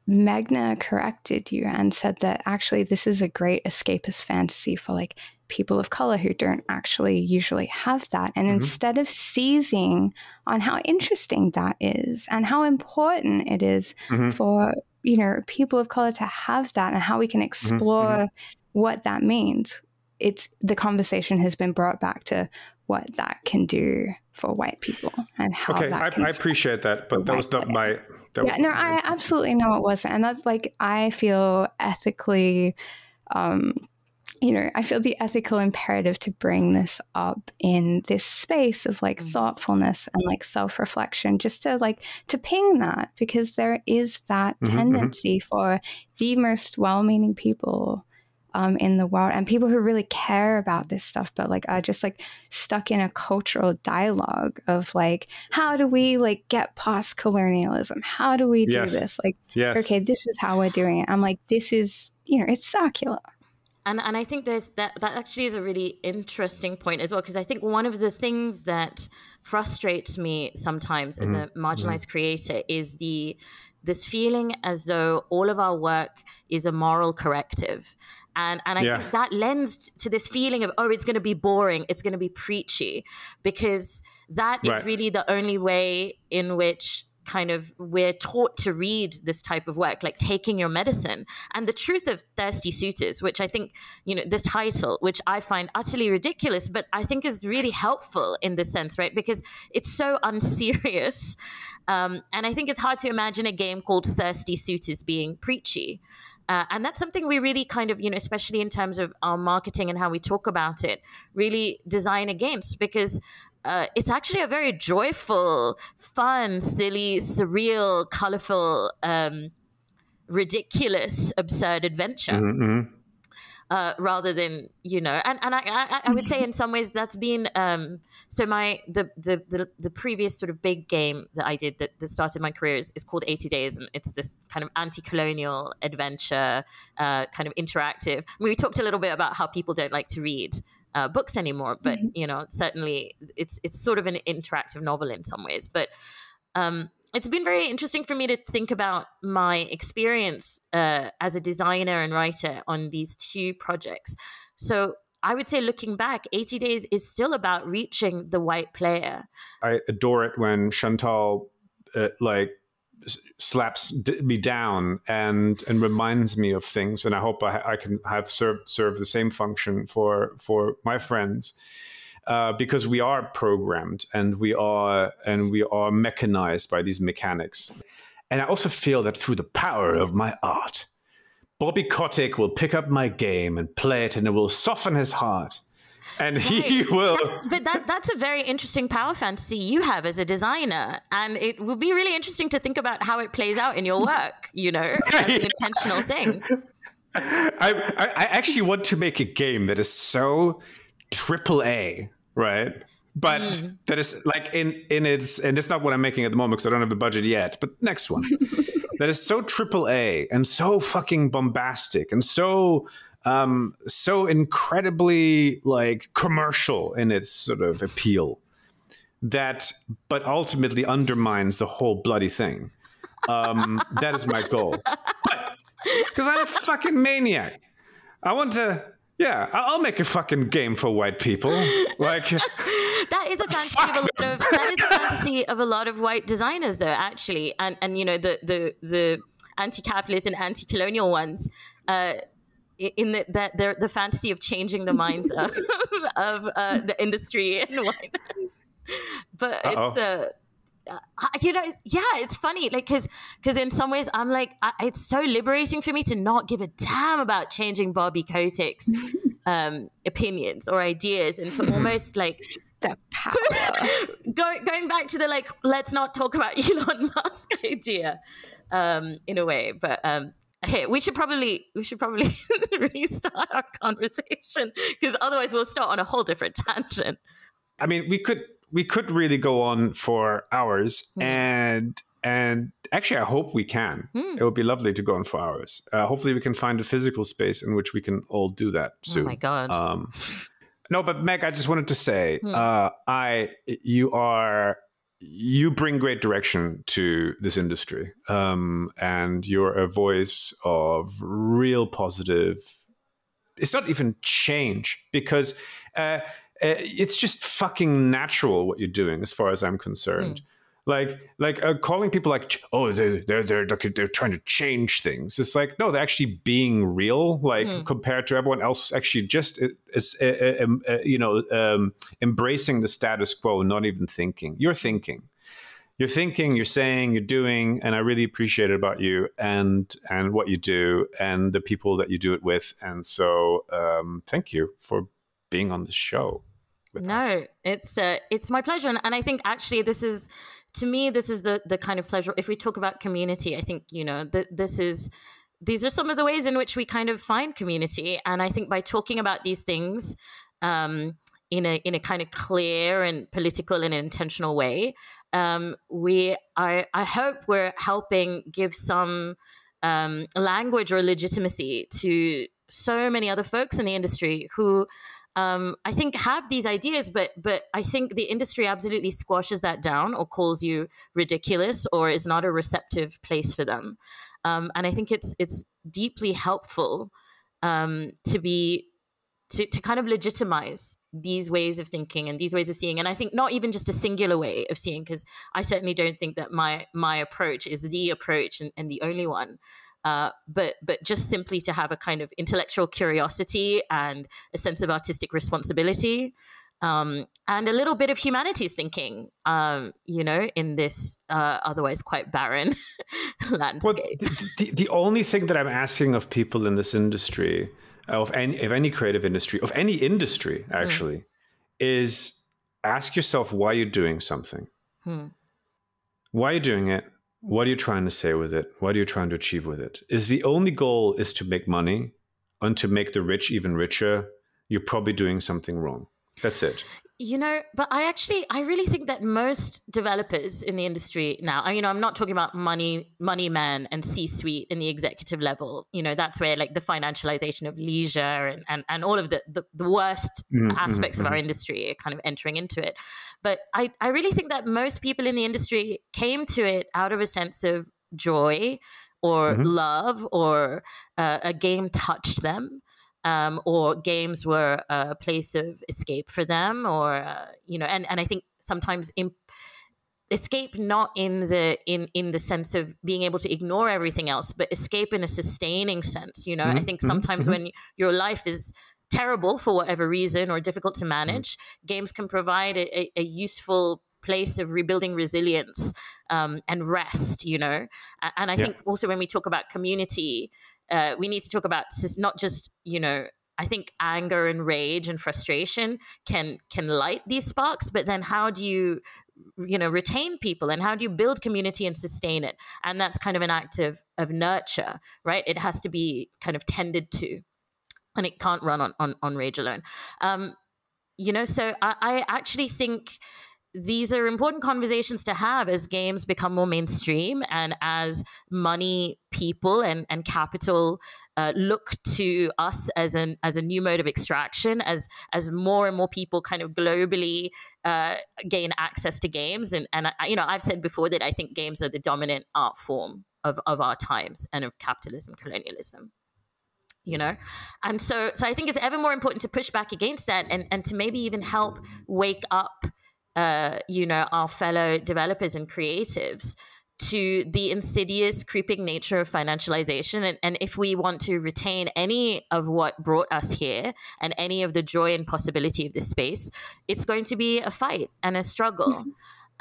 Meghna corrected you and said that actually this is a great escapist fantasy for like people of color who don't actually usually have that. And mm-hmm. instead of seizing on how interesting that is and how important it is mm-hmm. for you know people of color to have that and how we can mm-hmm. explore mm-hmm. What that means, it's the conversation has been brought back to what that can do for white people and how okay, I, I, appreciate that, but that was not my. That yeah, no, I absolutely know it wasn't, and that's like I feel ethically. Um, you know, I feel the ethical imperative to bring this up in this space of like mm-hmm. thoughtfulness and like self reflection, just to like to ping that because there is that mm-hmm, mm-hmm. tendency mm-hmm. for the most well meaning people um, in the world and people who really care about this stuff but like are just like stuck in a cultural dialogue of like how do we like get past colonialism how do we do yes. this like yes. okay this is how we're doing it i'm like this is you know it's circular and and I think there's that that actually is a really interesting point as well because I think one of the things that frustrates me sometimes mm-hmm. as a marginalized mm-hmm. creator is the this feeling as though all of our work is a moral corrective and and I yeah. think that lends to this feeling of oh it's going to be boring it's going to be preachy because that is right. really the only way in which kind of we're taught to read this type of work like taking your medicine. And the truth of thirsty suitors which i think you know the title which i find utterly ridiculous but i think is really helpful in this sense right? Because it's so unserious. Um, and i think it's hard to imagine a game called thirsty suitors being preachy. Uh, and that's something we really kind of, you know, especially in terms of our marketing and how we talk about it, really design against. Because uh, it's actually a very joyful, fun, silly, surreal, colorful, um, ridiculous, absurd adventure. Mm-hmm. mm-hmm uh, rather than you know and, and I, I, I would say in some ways that's been um, so my the, the, the the previous sort of big game that I did that, that started my career is, is called 80 Days and it's this kind of anti-colonial adventure uh, kind of interactive I mean, we talked a little bit about how people don't like to read uh, books anymore but mm-hmm. you know certainly it's it's sort of an interactive novel in some ways but um, it's been very interesting for me to think about my experience uh, as a designer and writer on these two projects. So I would say, looking back, 80 Days is still about reaching the white player. I adore it when Chantal, uh, like, slaps me down and and reminds me of things and i hope i, I can have served serve the same function for for my friends uh, because we are programmed and we are and we are mechanized by these mechanics. And I also feel that through the power of my art, Bobby Kotick will pick up my game and play it, and it will soften his heart. And right. he [laughs] will. That's, but that, that's a very interesting power fantasy you have as a designer. And it will be really interesting to think about how it plays out in your [laughs] work, you know, as an intentional thing. [laughs] I, I actually want to make a game that is so triple A, right? But mm. that is like in in its and it's not what I'm making at the moment because I don't have the budget yet. But next one that is so triple A and so fucking bombastic and so um so incredibly like commercial in its sort of appeal that, but ultimately undermines the whole bloody thing. Um, that is my goal. Because I'm a fucking maniac, I want to. Yeah, I'll make a fucking game for white people. Like [laughs] that is a [laughs] fantasy of a lot of that is a fantasy of a lot of white designers, though. Actually, and and you know the the the anti-capitalist and anti-colonial ones. Uh, in the, that the, the fantasy of changing the minds of, [laughs] of uh, the industry in finance. But Uh-oh. it's uh, uh, you know, yeah, it's funny, like, cause, cause in some ways, I'm like, I, it's so liberating for me to not give a damn about changing Bobby Kotick's [laughs] um, opinions or ideas, and to almost like the power. [laughs] Go, going back to the like, let's not talk about Elon Musk idea, um, in a way, but um, hey, [laughs] we should probably we should probably [laughs] restart our conversation because otherwise we'll start on a whole different [laughs] tangent. I mean, we could we could really go on for hours, mm. and and actually, I hope we can. Mm. It would be lovely to go on for hours. Uh, hopefully, we can find a physical space in which we can all do that soon. Oh my god! Um, no, but Meg, I just wanted to say, mm. uh, I you are you bring great direction to this industry, um, and you're a voice of real positive. It's not even change because. Uh, uh, it's just fucking natural what you're doing, as far as I'm concerned. Mm. Like, like uh, calling people like, oh, they're they're they're they're trying to change things. It's like, no, they're actually being real. Like mm. compared to everyone else, actually just is, uh, uh, um, uh, you know um, embracing the status quo, not even thinking. You're thinking you're thinking, you're saying, you're doing, and I really appreciate it about you and and what you do and the people that you do it with. And so, um, thank you for being on the show no us. it's uh, it's my pleasure and, and i think actually this is to me this is the the kind of pleasure if we talk about community i think you know that this is these are some of the ways in which we kind of find community and i think by talking about these things um, in a in a kind of clear and political and intentional way um, we I, I hope we're helping give some um, language or legitimacy to so many other folks in the industry who um, I think have these ideas, but but I think the industry absolutely squashes that down or calls you ridiculous or is not a receptive place for them. Um, and I think it's it's deeply helpful um, to be to, to kind of legitimize these ways of thinking and these ways of seeing and i think not even just a singular way of seeing because i certainly don't think that my my approach is the approach and, and the only one uh, but but just simply to have a kind of intellectual curiosity and a sense of artistic responsibility um, and a little bit of humanities thinking, um, you know, in this uh, otherwise quite barren [laughs] landscape. Well, the, the, the, only thing that I'm asking of people in this industry, of any of any creative industry, of any industry hmm. actually, mm. is ask yourself why you're doing something. Hmm. Why are you doing it? What are you trying to say with it? What are you trying to achieve with it? Is the only goal is to make money and to make the rich even richer you're probably doing something wrong. That's it you know, but I actually, I really think that most developers in the industry now, you know, I'm not talking about money, money men and C-suite in the executive level. You know, that's where like the financialization of leisure and and, and all of the the, the worst mm-hmm, aspects mm-hmm. of our mm-hmm. industry are kind of entering into it. But I I really think that most people in the industry came to it out of a sense of joy or mm-hmm. love or uh, a game touched them um, or games were a place of escape for them, or uh, you know, and and I think sometimes. Imp- escape not in the in in the sense of being able to ignore everything else but escape in a sustaining sense you know mm-hmm. i think mm-hmm. sometimes mm-hmm. when your life is terrible for whatever reason or difficult to mm-hmm. manage mm-hmm. games can provide a, a, useful place of rebuilding resilience um, and rest you know and i yeah. think also when we talk about community uh, we need to talk about not just you know I think anger and rage and frustration can can light these sparks, but then how do you you know retain people and how do you build community and sustain it? And that's kind of an act of of nurture, right? It has to be kind of tended to, and it can't run on on, on rage alone. Um, you know, so I, I actually think these are important conversations to have as games become more mainstream and as money people and, and capital uh, look to us as an as a new mode of extraction as as more and more people kind of globally uh, gain access to games. And and I, you know I've said before that I think games are the dominant art form of of our times and of capitalism colonialism you know? And so so i think it's ever more important to push back against that and and to maybe even help wake up uh, you know, our fellow developers and creatives to the insidious creeping nature of financialization. And, and if we want to retain any of what brought us here and any of the joy and possibility of this space it's going to be a fight and a struggle. Mm-hmm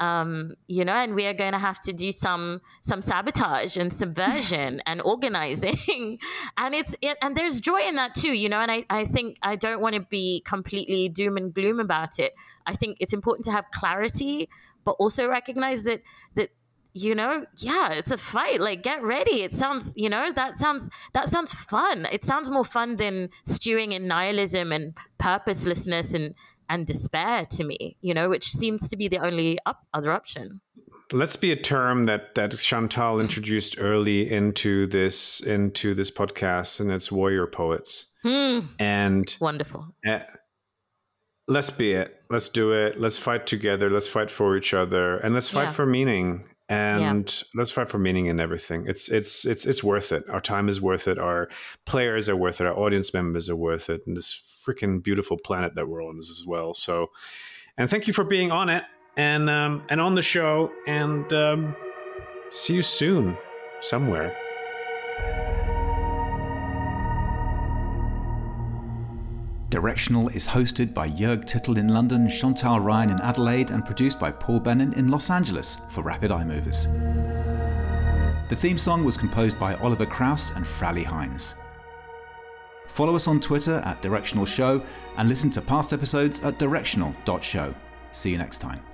um, you know, and we are going to have to do some some sabotage and subversion and organizing, [laughs] and it's it, and there's joy in that too, you know. And I I think I don't want to be completely doom and gloom about it. I think it's important to have clarity, but also recognize that that you know yeah it's a fight like get ready it sounds you know that sounds that sounds fun it sounds more fun than stewing in nihilism and purposelessness and and despair to me, you know, which seems to be the only up, other option. Let's be a term that that Chantal introduced early into this into this podcast, and it's warrior poets. Hmm. And wonderful. Uh, let's be it. Let's do it. Let's fight together. Let's fight for each other, and let's fight yeah. for meaning. And yeah. let's fight for meaning in everything. It's it's it's it's worth it. Our time is worth it. Our players are worth it. Our audience members are worth it. And this freaking beautiful planet that we're on as well. So, and thank you for being on it and um, and on the show. And um, see you soon somewhere. Directional is hosted by Jörg Tittel in London, Chantal Ryan in Adelaide, and produced by Paul Bennon in Los Angeles for Rapid Eye Movers. The theme song was composed by Oliver Kraus and Frally Hynes. Follow us on Twitter at Directional Show and listen to past episodes at directional.show. See you next time.